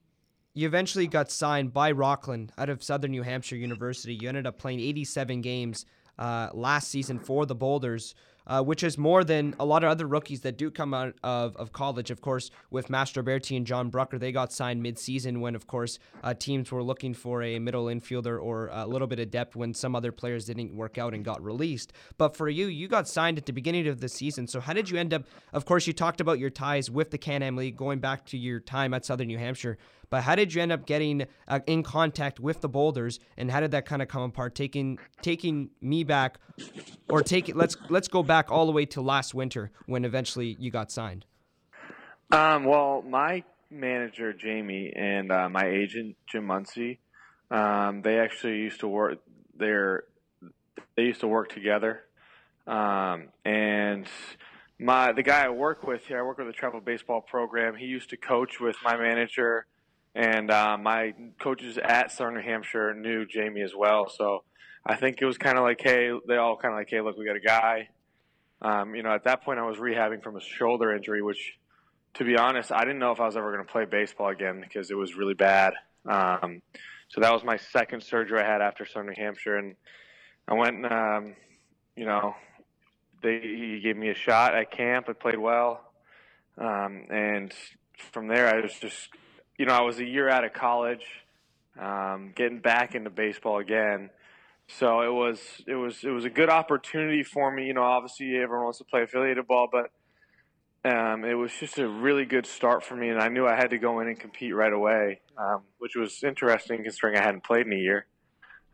you eventually got signed by Rockland out of Southern New Hampshire University. You ended up playing 87 games uh, last season for the Boulders uh, which is more than a lot of other rookies that do come out of, of college. Of course, with Master Mastroberti and John Brucker, they got signed mid-season when, of course, uh, teams were looking for a middle infielder or a little bit of depth when some other players didn't work out and got released. But for you, you got signed at the beginning of the season. So how did you end up? Of course, you talked about your ties with the Can-Am League going back to your time at Southern New Hampshire. But how did you end up getting uh, in contact with the Boulders, and how did that kind of come apart? Taking taking me back, or take. Let's let's go back all the way to last winter when eventually you got signed. Um, well, my manager Jamie and uh, my agent Jim Muncie, um, they actually used to work. They're they used to work together, um, and my the guy I work with here, I work with the travel baseball program. He used to coach with my manager and uh, my coaches at Southern New Hampshire knew Jamie as well. So I think it was kind of like, hey, they all kind of like, hey, look, we got a guy. Um, you know, at that point, I was rehabbing from a shoulder injury, which, to be honest, I didn't know if I was ever going to play baseball again because it was really bad. Um, so that was my second surgery I had after Southern New Hampshire, and I went, and, um, you know, they he gave me a shot at camp. I played well, um, and from there, I was just, you know, I was a year out of college, um, getting back into baseball again. So it was it was it was a good opportunity for me. You know, obviously everyone wants to play affiliated ball, but um, it was just a really good start for me, and I knew I had to go in and compete right away, um, which was interesting considering I hadn't played in a year.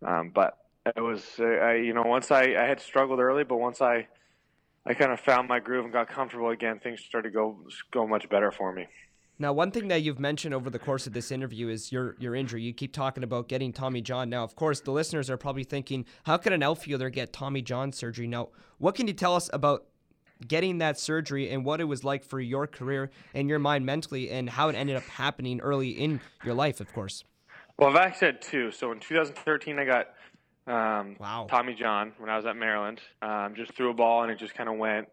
Um, but it was, uh, I, you know, once I, I had struggled early, but once I I kind of found my groove and got comfortable again, things started to go go much better for me. Now, one thing that you've mentioned over the course of this interview is your your injury. You keep talking about getting Tommy John. Now, of course, the listeners are probably thinking, how could an outfielder get Tommy John surgery? Now, what can you tell us about getting that surgery and what it was like for your career and your mind mentally and how it ended up happening early in your life, of course? Well, I've actually had two. So in 2013, I got um, wow. Tommy John when I was at Maryland. Um, just threw a ball and it just kind of went.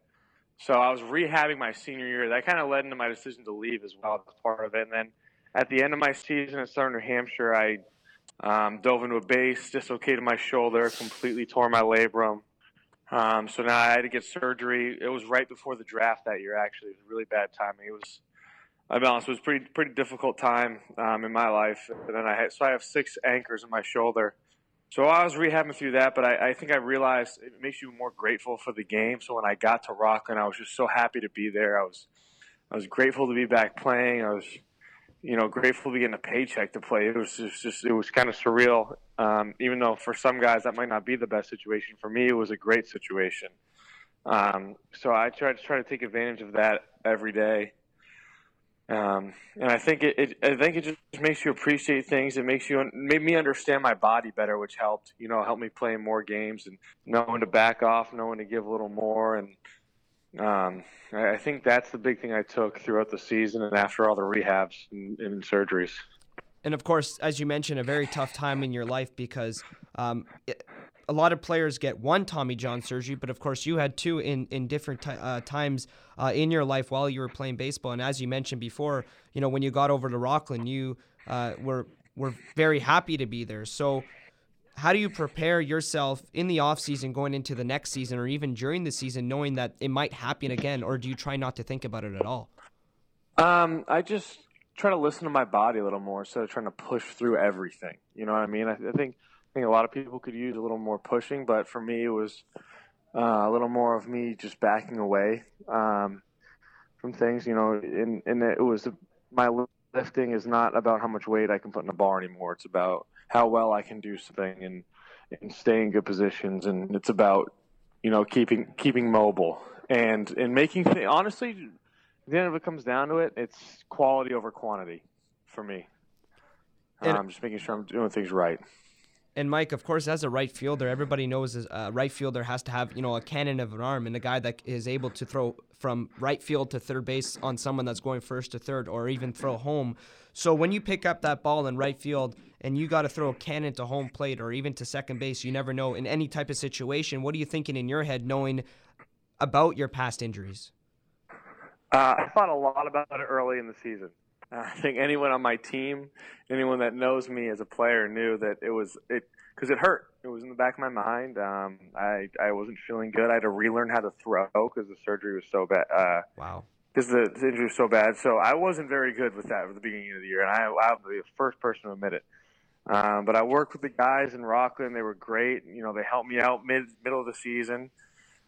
So I was rehabbing my senior year. That kind of led into my decision to leave as well as part of it. And then at the end of my season at Southern New Hampshire, I um, dove into a base, dislocated my shoulder, completely tore my labrum. Um, so now I had to get surgery. It was right before the draft that year. Actually, it was a really bad timing. It was, be honest, it was pretty pretty difficult time um, in my life. And then I had so I have six anchors in my shoulder. So I was rehabbing through that, but I, I think I realized it makes you more grateful for the game. So when I got to Rockland, I was just so happy to be there. I was I was grateful to be back playing. I was you know, grateful to be getting a paycheck to play. It was just, just it was kind of surreal. Um, even though for some guys that might not be the best situation, for me it was a great situation. Um, so I try to try to take advantage of that every day. Um, and I think it, it, I think it just makes you appreciate things. It makes you made me understand my body better, which helped. You know, helped me play more games and knowing to back off, knowing to give a little more, and um, I think that's the big thing I took throughout the season and after all the rehabs and, and surgeries. And of course, as you mentioned, a very tough time in your life because um, a lot of players get one Tommy John surgery, but of course you had two in in different t- uh, times uh, in your life while you were playing baseball. And as you mentioned before, you know when you got over to Rockland, you uh, were were very happy to be there. So how do you prepare yourself in the off season going into the next season or even during the season knowing that it might happen again or do you try not to think about it at all um, i just try to listen to my body a little more instead of trying to push through everything you know what i mean i, I think think a lot of people could use a little more pushing but for me it was uh, a little more of me just backing away um, from things you know and, and it was my lifting is not about how much weight i can put in a bar anymore it's about how well I can do something and and stay in good positions. And it's about you know keeping keeping mobile and and making th- honestly. The end of it comes down to it. It's quality over quantity for me. I'm um, just making sure I'm doing things right. And Mike, of course, as a right fielder, everybody knows a right fielder has to have you know a cannon of an arm and a guy that is able to throw from right field to third base on someone that's going first to third, or even throw home. So when you pick up that ball in right field and you got to throw a cannon to home plate or even to second base, you never know in any type of situation. What are you thinking in your head, knowing about your past injuries? Uh, I thought a lot about it early in the season. I think anyone on my team, anyone that knows me as a player, knew that it was it because it hurt. It was in the back of my mind. Um, I I wasn't feeling good. I had to relearn how to throw because the surgery was so bad. Uh, wow. Because the, the injury was so bad, so I wasn't very good with that at the beginning of the year, and I, I'll be the first person to admit it. Um, but I worked with the guys in Rockland; they were great. You know, they helped me out mid middle of the season.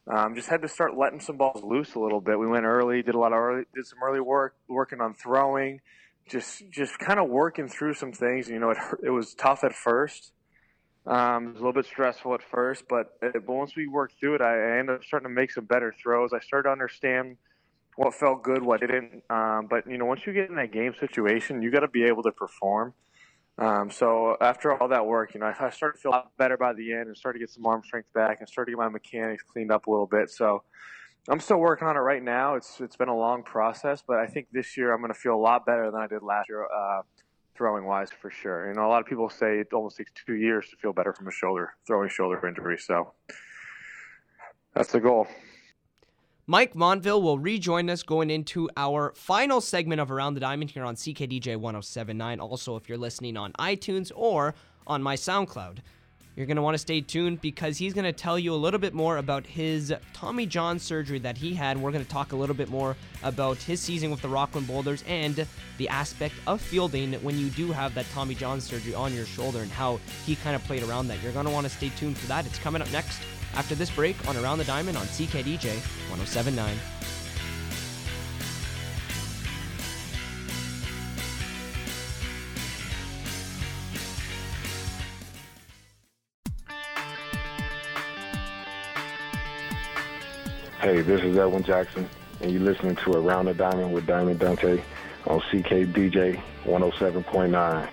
Um, just had to start letting some balls loose a little bit. We went early, did a lot of early, did some early work, working on throwing, just just kind of working through some things. You know, it it was tough at first. Um, it was a little bit stressful at first, but, uh, but once we worked through it, I, I ended up starting to make some better throws. I started to understand what felt good, what didn't. Um, but you know, once you get in that game situation, you got to be able to perform. Um, so after all that work, you know, I, I started to feel a lot better by the end and started to get some arm strength back and started to get my mechanics cleaned up a little bit. So I'm still working on it right now. It's it's been a long process, but I think this year I'm going to feel a lot better than I did last year, uh, throwing wise for sure. You know, a lot of people say it almost takes two years to feel better from a shoulder throwing shoulder injury. So that's the goal. Mike Montville will rejoin us going into our final segment of Around the Diamond here on CKDJ 1079. Also, if you're listening on iTunes or on my SoundCloud. You're going to want to stay tuned because he's going to tell you a little bit more about his Tommy John surgery that he had. We're going to talk a little bit more about his season with the Rockland Boulders and the aspect of fielding when you do have that Tommy John surgery on your shoulder and how he kind of played around that. You're going to want to stay tuned for that. It's coming up next after this break on Around the Diamond on CKDJ 1079. Hey, this is Edwin Jackson, and you're listening to Around the Diamond with Diamond Dante on CKDJ 107.9.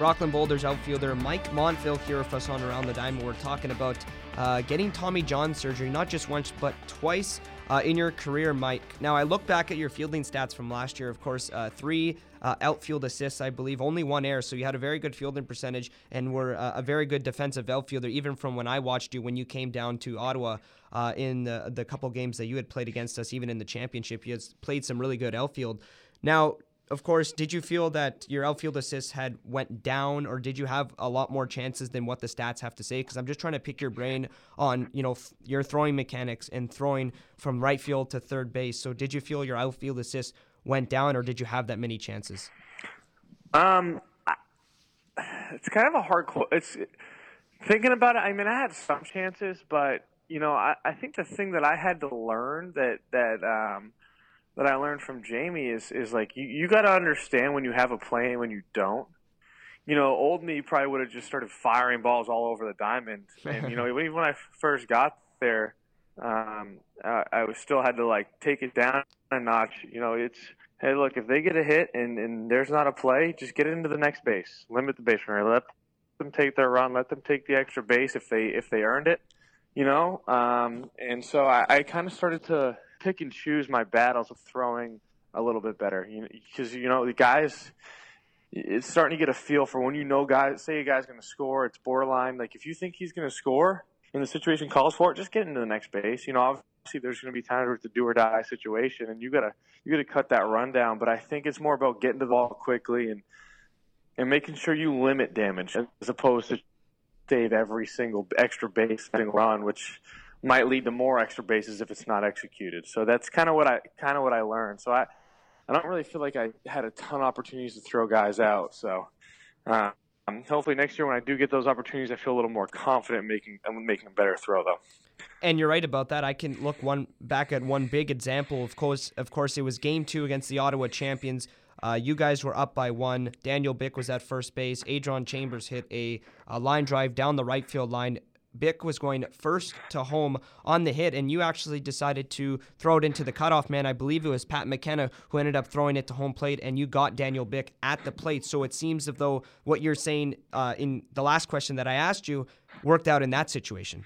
Rockland Boulders outfielder Mike Montville here with us on Around the Diamond. We're talking about uh, getting Tommy John surgery, not just once, but twice uh, in your career, Mike. Now, I look back at your fielding stats from last year. Of course, uh, three uh, outfield assists, I believe, only one error. So you had a very good fielding percentage and were uh, a very good defensive outfielder, even from when I watched you when you came down to Ottawa uh, in the, the couple games that you had played against us, even in the championship. You had played some really good outfield. Now, of course, did you feel that your outfield assists had went down, or did you have a lot more chances than what the stats have to say? Because I'm just trying to pick your brain on you know f- your throwing mechanics and throwing from right field to third base. So did you feel your outfield assists went down, or did you have that many chances? Um, it's kind of a hard. It's thinking about it. I mean, I had some chances, but you know, I, I think the thing that I had to learn that that um, that I learned from Jamie is is like you, you got to understand when you have a play and when you don't. You know, old me probably would have just started firing balls all over the diamond, and you know, even when I first got there, um, I, I was still had to like take it down a notch. You know, it's hey, look, if they get a hit and and there's not a play, just get it into the next base, limit the base runner, let them take their run, let them take the extra base if they if they earned it. You know, um, and so I, I kind of started to pick and choose my battles of throwing a little bit better. Because you, you know the guys, it's starting to get a feel for when you know guys. Say a guy's going to score, it's borderline. Like if you think he's going to score and the situation calls for it, just get into the next base. You know, obviously there's going to be times it's a do or die situation, and you gotta you gotta cut that run down. But I think it's more about getting to the ball quickly and and making sure you limit damage as opposed to save every single extra base and run, which might lead to more extra bases if it's not executed. So that's kind of what I kind of what I learned. So I I don't really feel like I had a ton of opportunities to throw guys out. So uh, hopefully next year when I do get those opportunities, I feel a little more confident making making a better throw though. And you're right about that. I can look one back at one big example. Of course, of course, it was Game Two against the Ottawa champions. Uh, you guys were up by one. Daniel Bick was at first base. Adron Chambers hit a, a line drive down the right field line. Bick was going first to home on the hit, and you actually decided to throw it into the cutoff man. I believe it was Pat McKenna who ended up throwing it to home plate, and you got Daniel Bick at the plate. So it seems as though what you're saying uh, in the last question that I asked you worked out in that situation.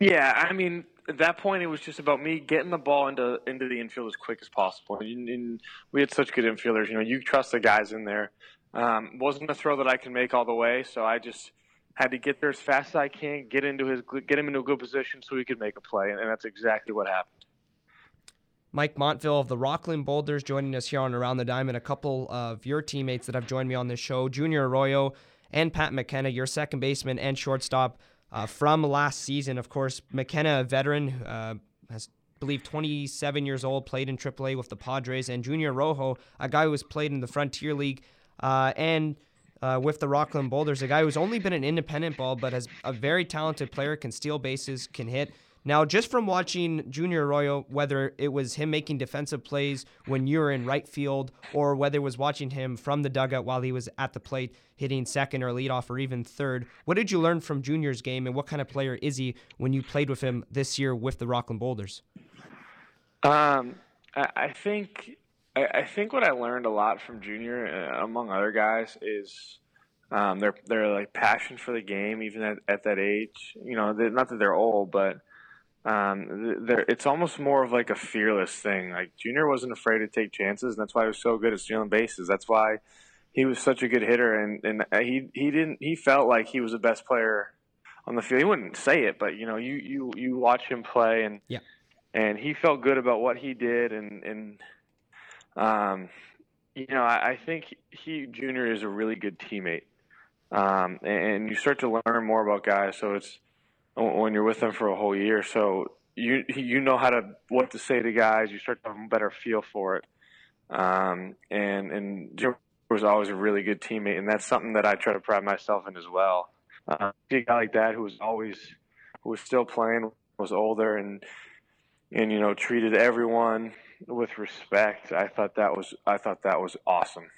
Yeah, I mean, at that point, it was just about me getting the ball into into the infield as quick as possible. And, and we had such good infielders. You know, you trust the guys in there. Um, wasn't a throw that I can make all the way, so I just had to get there as fast as I can, get into his, get him into a good position so he could make a play, and that's exactly what happened. Mike Montville of the Rockland Boulders joining us here on Around the Diamond. A couple of your teammates that have joined me on this show, Junior Arroyo and Pat McKenna, your second baseman and shortstop uh, from last season. Of course, McKenna, a veteran, uh, has I believe 27 years old, played in AAA with the Padres, and Junior Arroyo, a guy who has played in the Frontier League, uh, and uh, with the Rockland Boulders, a guy who's only been an independent ball, but has a very talented player, can steal bases, can hit. Now, just from watching Junior Arroyo, whether it was him making defensive plays when you were in right field, or whether it was watching him from the dugout while he was at the plate hitting second or leadoff or even third, what did you learn from Junior's game, and what kind of player is he when you played with him this year with the Rockland Boulders? Um, I think I, I think what I learned a lot from Junior, uh, among other guys, is um, their their like passion for the game, even at, at that age. You know, not that they're old, but um, they're, it's almost more of like a fearless thing. Like Junior wasn't afraid to take chances, and that's why he was so good at stealing bases. That's why he was such a good hitter, and and he he didn't he felt like he was the best player on the field. He wouldn't say it, but you know, you you you watch him play, and yeah, and he felt good about what he did, and and um, you know, I, I think he Junior is a really good teammate, um, and you start to learn more about guys. So it's when you're with them for a whole year, so you you know how to what to say to guys. You start to have a better feel for it, um, and and Junior was always a really good teammate, and that's something that I try to pride myself in as well. Uh, a guy like that who was always who was still playing, was older, and and you know treated everyone with respect. I thought that was I thought that was awesome.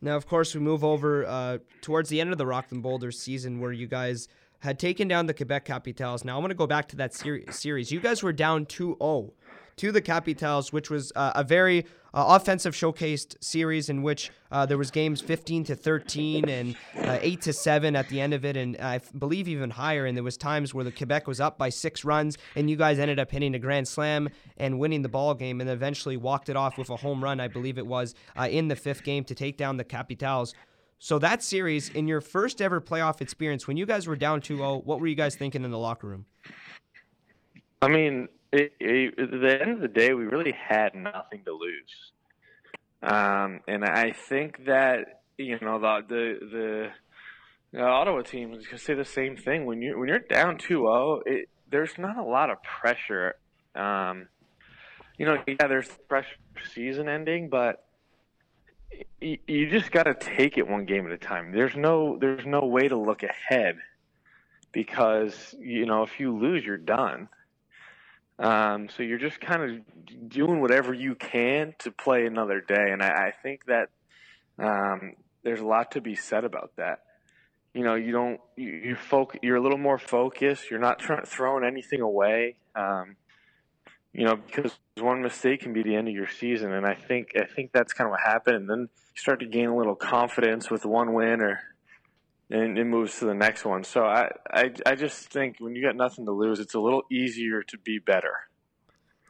Now, of course, we move over uh, towards the end of the Rockland Boulders season, where you guys had taken down the Quebec Capitals. Now, I want to go back to that ser- series. You guys were down 2 0 to the Capitals, which was uh, a very uh, offensive showcased series in which uh, there was games 15 to 13 and uh, 8 to 7 at the end of it, and I believe even higher. And there was times where the Quebec was up by six runs, and you guys ended up hitting a grand slam and winning the ball game, and eventually walked it off with a home run, I believe it was, uh, in the fifth game to take down the Capitals. So that series, in your first ever playoff experience, when you guys were down 2-0, what were you guys thinking in the locker room? I mean, it, at the end of the day, we really had nothing to lose, um, and I think that you know the the the, Ottawa team can say the same thing. When you when you're down 2-0, it, there's not a lot of pressure. Um, you know, yeah, there's pressure season ending, but you just got to take it one game at a time. There's no there's no way to look ahead because you know if you lose, you're done. Um, so you're just kind of doing whatever you can to play another day, and I, I think that um, there's a lot to be said about that. You know, you don't you, you foc- you're a little more focused. You're not trying throwing anything away. Um, you know, because one mistake can be the end of your season, and I think I think that's kind of what happened. And then you start to gain a little confidence with one win, or and it moves to the next one. So I, I I just think when you got nothing to lose, it's a little easier to be better.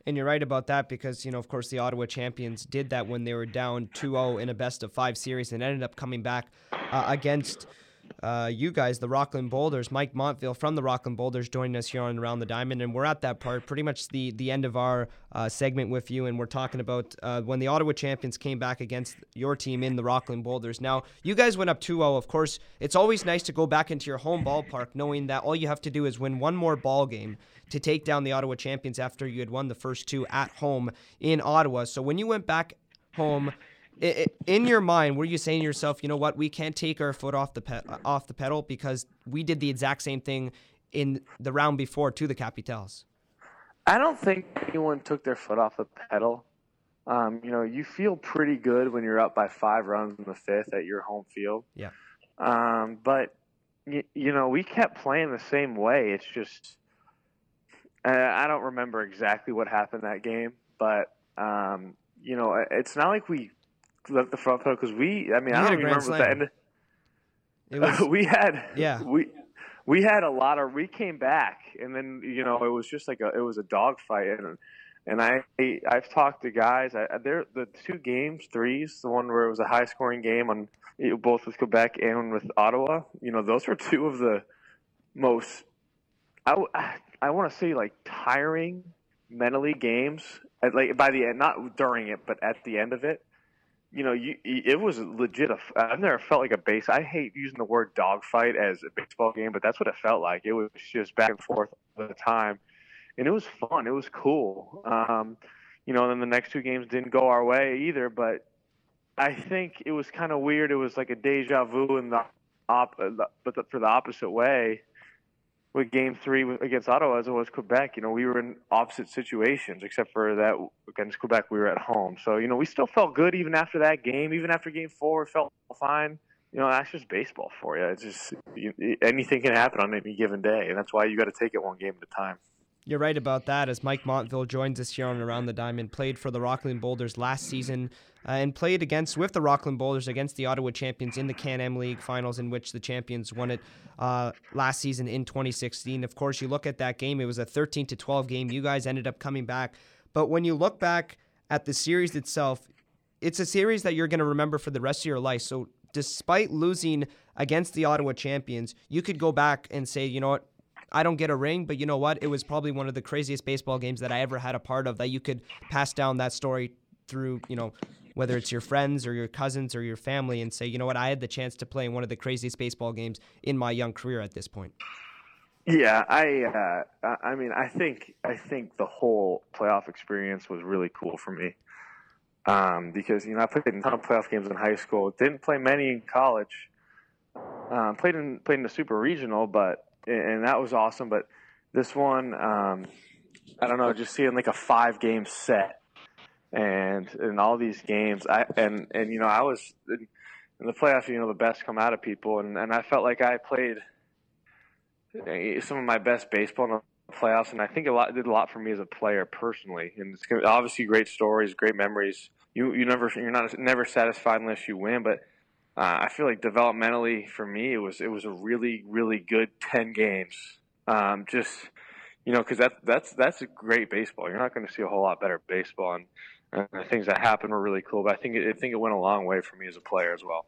And you're right about that because, you know, of course, the Ottawa champions did that when they were down 2 0 in a best of five series and ended up coming back uh, against uh, you guys, the Rockland Boulders, Mike Montville from the Rockland Boulders, joining us here on Around the Diamond, and we're at that part, pretty much the the end of our uh, segment with you, and we're talking about uh, when the Ottawa champions came back against your team in the Rockland Boulders. Now, you guys went up 2-0. Of course, it's always nice to go back into your home ballpark, knowing that all you have to do is win one more ball game to take down the Ottawa champions after you had won the first two at home in Ottawa. So when you went back home in your mind, were you saying to yourself, you know what, we can't take our foot off the pe- off the pedal because we did the exact same thing in the round before to the Capitals? I don't think anyone took their foot off the pedal. Um, you know, you feel pretty good when you're up by five runs in the fifth at your home field. Yeah. Um, but you, you know, we kept playing the same way. It's just uh, I don't remember exactly what happened that game, but um, you know, it's not like we let the front pedal because we. I mean, you I don't remember what the end. It was, we had yeah we we had a lot of we came back and then you know it was just like a it was a dogfight and and I I've talked to guys I, there the two games threes the one where it was a high scoring game on both with Quebec and with Ottawa you know those were two of the most I I want to say like tiring mentally games at like by the end not during it but at the end of it you know, you, it was legit. I've never felt like a base. I hate using the word dogfight as a baseball game, but that's what it felt like. It was just back and forth all the time, and it was fun. It was cool. Um, you know, and then the next two games didn't go our way either, but I think it was kind of weird. It was like a deja vu in the op, but the, for the opposite way with Game Three against Ottawa as it was Quebec. You know, we were in opposite situations, except for that against Quebec we were at home. So you know, we still felt good even after that game. Even after Game Four, it felt fine. You know, that's just baseball for you. It's just you, anything can happen on any given day, and that's why you got to take it one game at a time. You're right about that. As Mike Montville joins us here on Around the Diamond, played for the Rockland Boulders last season uh, and played against with the Rockland Boulders against the Ottawa champions in the Can Am League finals, in which the champions won it uh, last season in 2016. Of course, you look at that game; it was a 13 to 12 game. You guys ended up coming back, but when you look back at the series itself, it's a series that you're going to remember for the rest of your life. So despite losing against the Ottawa champions, you could go back and say, you know what, I don't get a ring, but you know what? It was probably one of the craziest baseball games that I ever had a part of that you could pass down that story through, you know, whether it's your friends or your cousins or your family and say, you know what, I had the chance to play in one of the craziest baseball games in my young career at this point. Yeah, I uh, I mean, I think I think the whole playoff experience was really cool for me. Um, because you know I played in a ton of playoff games in high school. Didn't play many in college. Um, played in played in the super regional, but and that was awesome. But this one, um, I don't know, just seeing like a five game set, and in all these games, I and and you know I was in the playoffs. You know the best come out of people, and and I felt like I played some of my best baseball in the playoffs, and I think a lot did a lot for me as a player personally. And it's obviously great stories, great memories. You you never you're not never satisfied unless you win, but uh, I feel like developmentally for me it was it was a really really good ten games. Um, just you know because that's that's that's a great baseball. You're not going to see a whole lot better baseball, and, and the things that happened were really cool. But I think it, I think it went a long way for me as a player as well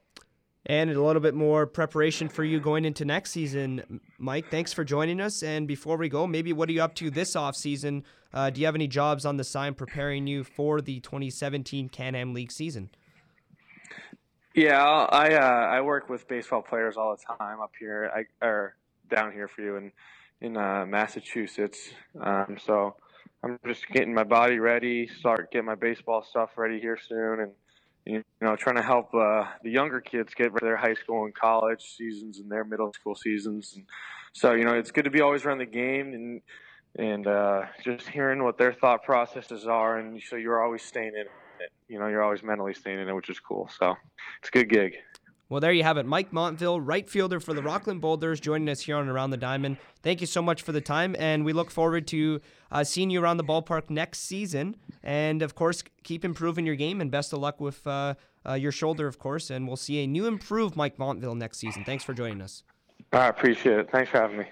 and a little bit more preparation for you going into next season. Mike, thanks for joining us. And before we go, maybe what are you up to this off season? Uh, do you have any jobs on the side preparing you for the 2017 Can-Am League season? Yeah, I uh, I work with baseball players all the time up here, I, or down here for you in in uh, Massachusetts. Um, so I'm just getting my body ready, start getting my baseball stuff ready here soon, and you know, trying to help uh, the younger kids get their high school and college seasons and their middle school seasons. And so, you know, it's good to be always around the game and and uh, just hearing what their thought processes are. And so you're always staying in it. You know, you're always mentally staying in it, which is cool. So it's a good gig. Well, there you have it. Mike Montville, right fielder for the Rockland Boulders, joining us here on Around the Diamond. Thank you so much for the time, and we look forward to uh, seeing you around the ballpark next season. And of course, keep improving your game, and best of luck with uh, uh, your shoulder, of course. And we'll see a new improved Mike Montville next season. Thanks for joining us. I appreciate it. Thanks for having me.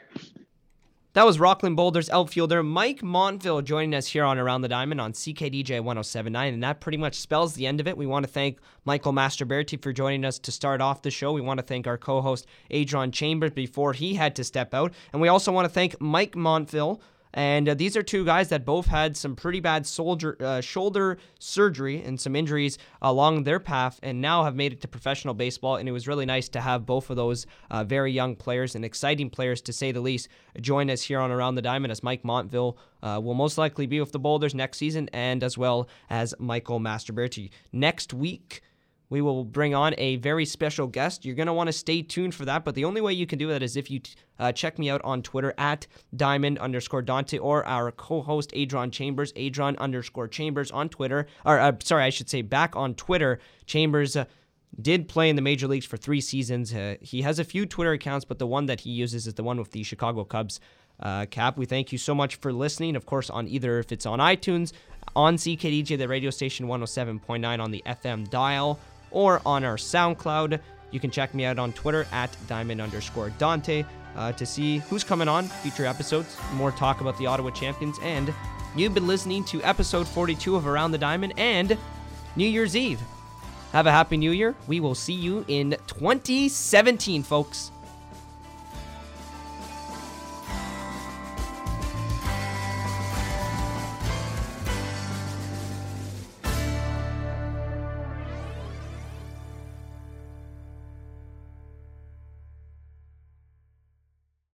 That was Rockland Boulders outfielder Mike Montville joining us here on Around the Diamond on CKDJ 1079. And that pretty much spells the end of it. We want to thank Michael Mastroberti for joining us to start off the show. We want to thank our co host Adron Chambers before he had to step out. And we also want to thank Mike Montville and uh, these are two guys that both had some pretty bad soldier, uh, shoulder surgery and some injuries along their path, and now have made it to professional baseball. And it was really nice to have both of those uh, very young players and exciting players, to say the least, join us here on Around the Diamond as Mike Montville uh, will most likely be with the Boulders next season, and as well as Michael Mastroberti. Next week, we will bring on a very special guest. You're going to want to stay tuned for that, but the only way you can do that is if you uh, check me out on Twitter at diamond underscore Dante or our co host Adron Chambers, Adron underscore Chambers on Twitter. Or, uh, sorry, I should say back on Twitter. Chambers. Uh, did play in the major leagues for three seasons. Uh, he has a few Twitter accounts, but the one that he uses is the one with the Chicago Cubs uh, cap. We thank you so much for listening. Of course, on either if it's on iTunes, on CKDJ, the radio station 107.9 on the FM dial, or on our SoundCloud. You can check me out on Twitter at diamond underscore Dante uh, to see who's coming on future episodes, more talk about the Ottawa champions. And you've been listening to episode 42 of Around the Diamond and New Year's Eve. Have a happy new year. We will see you in 2017, folks.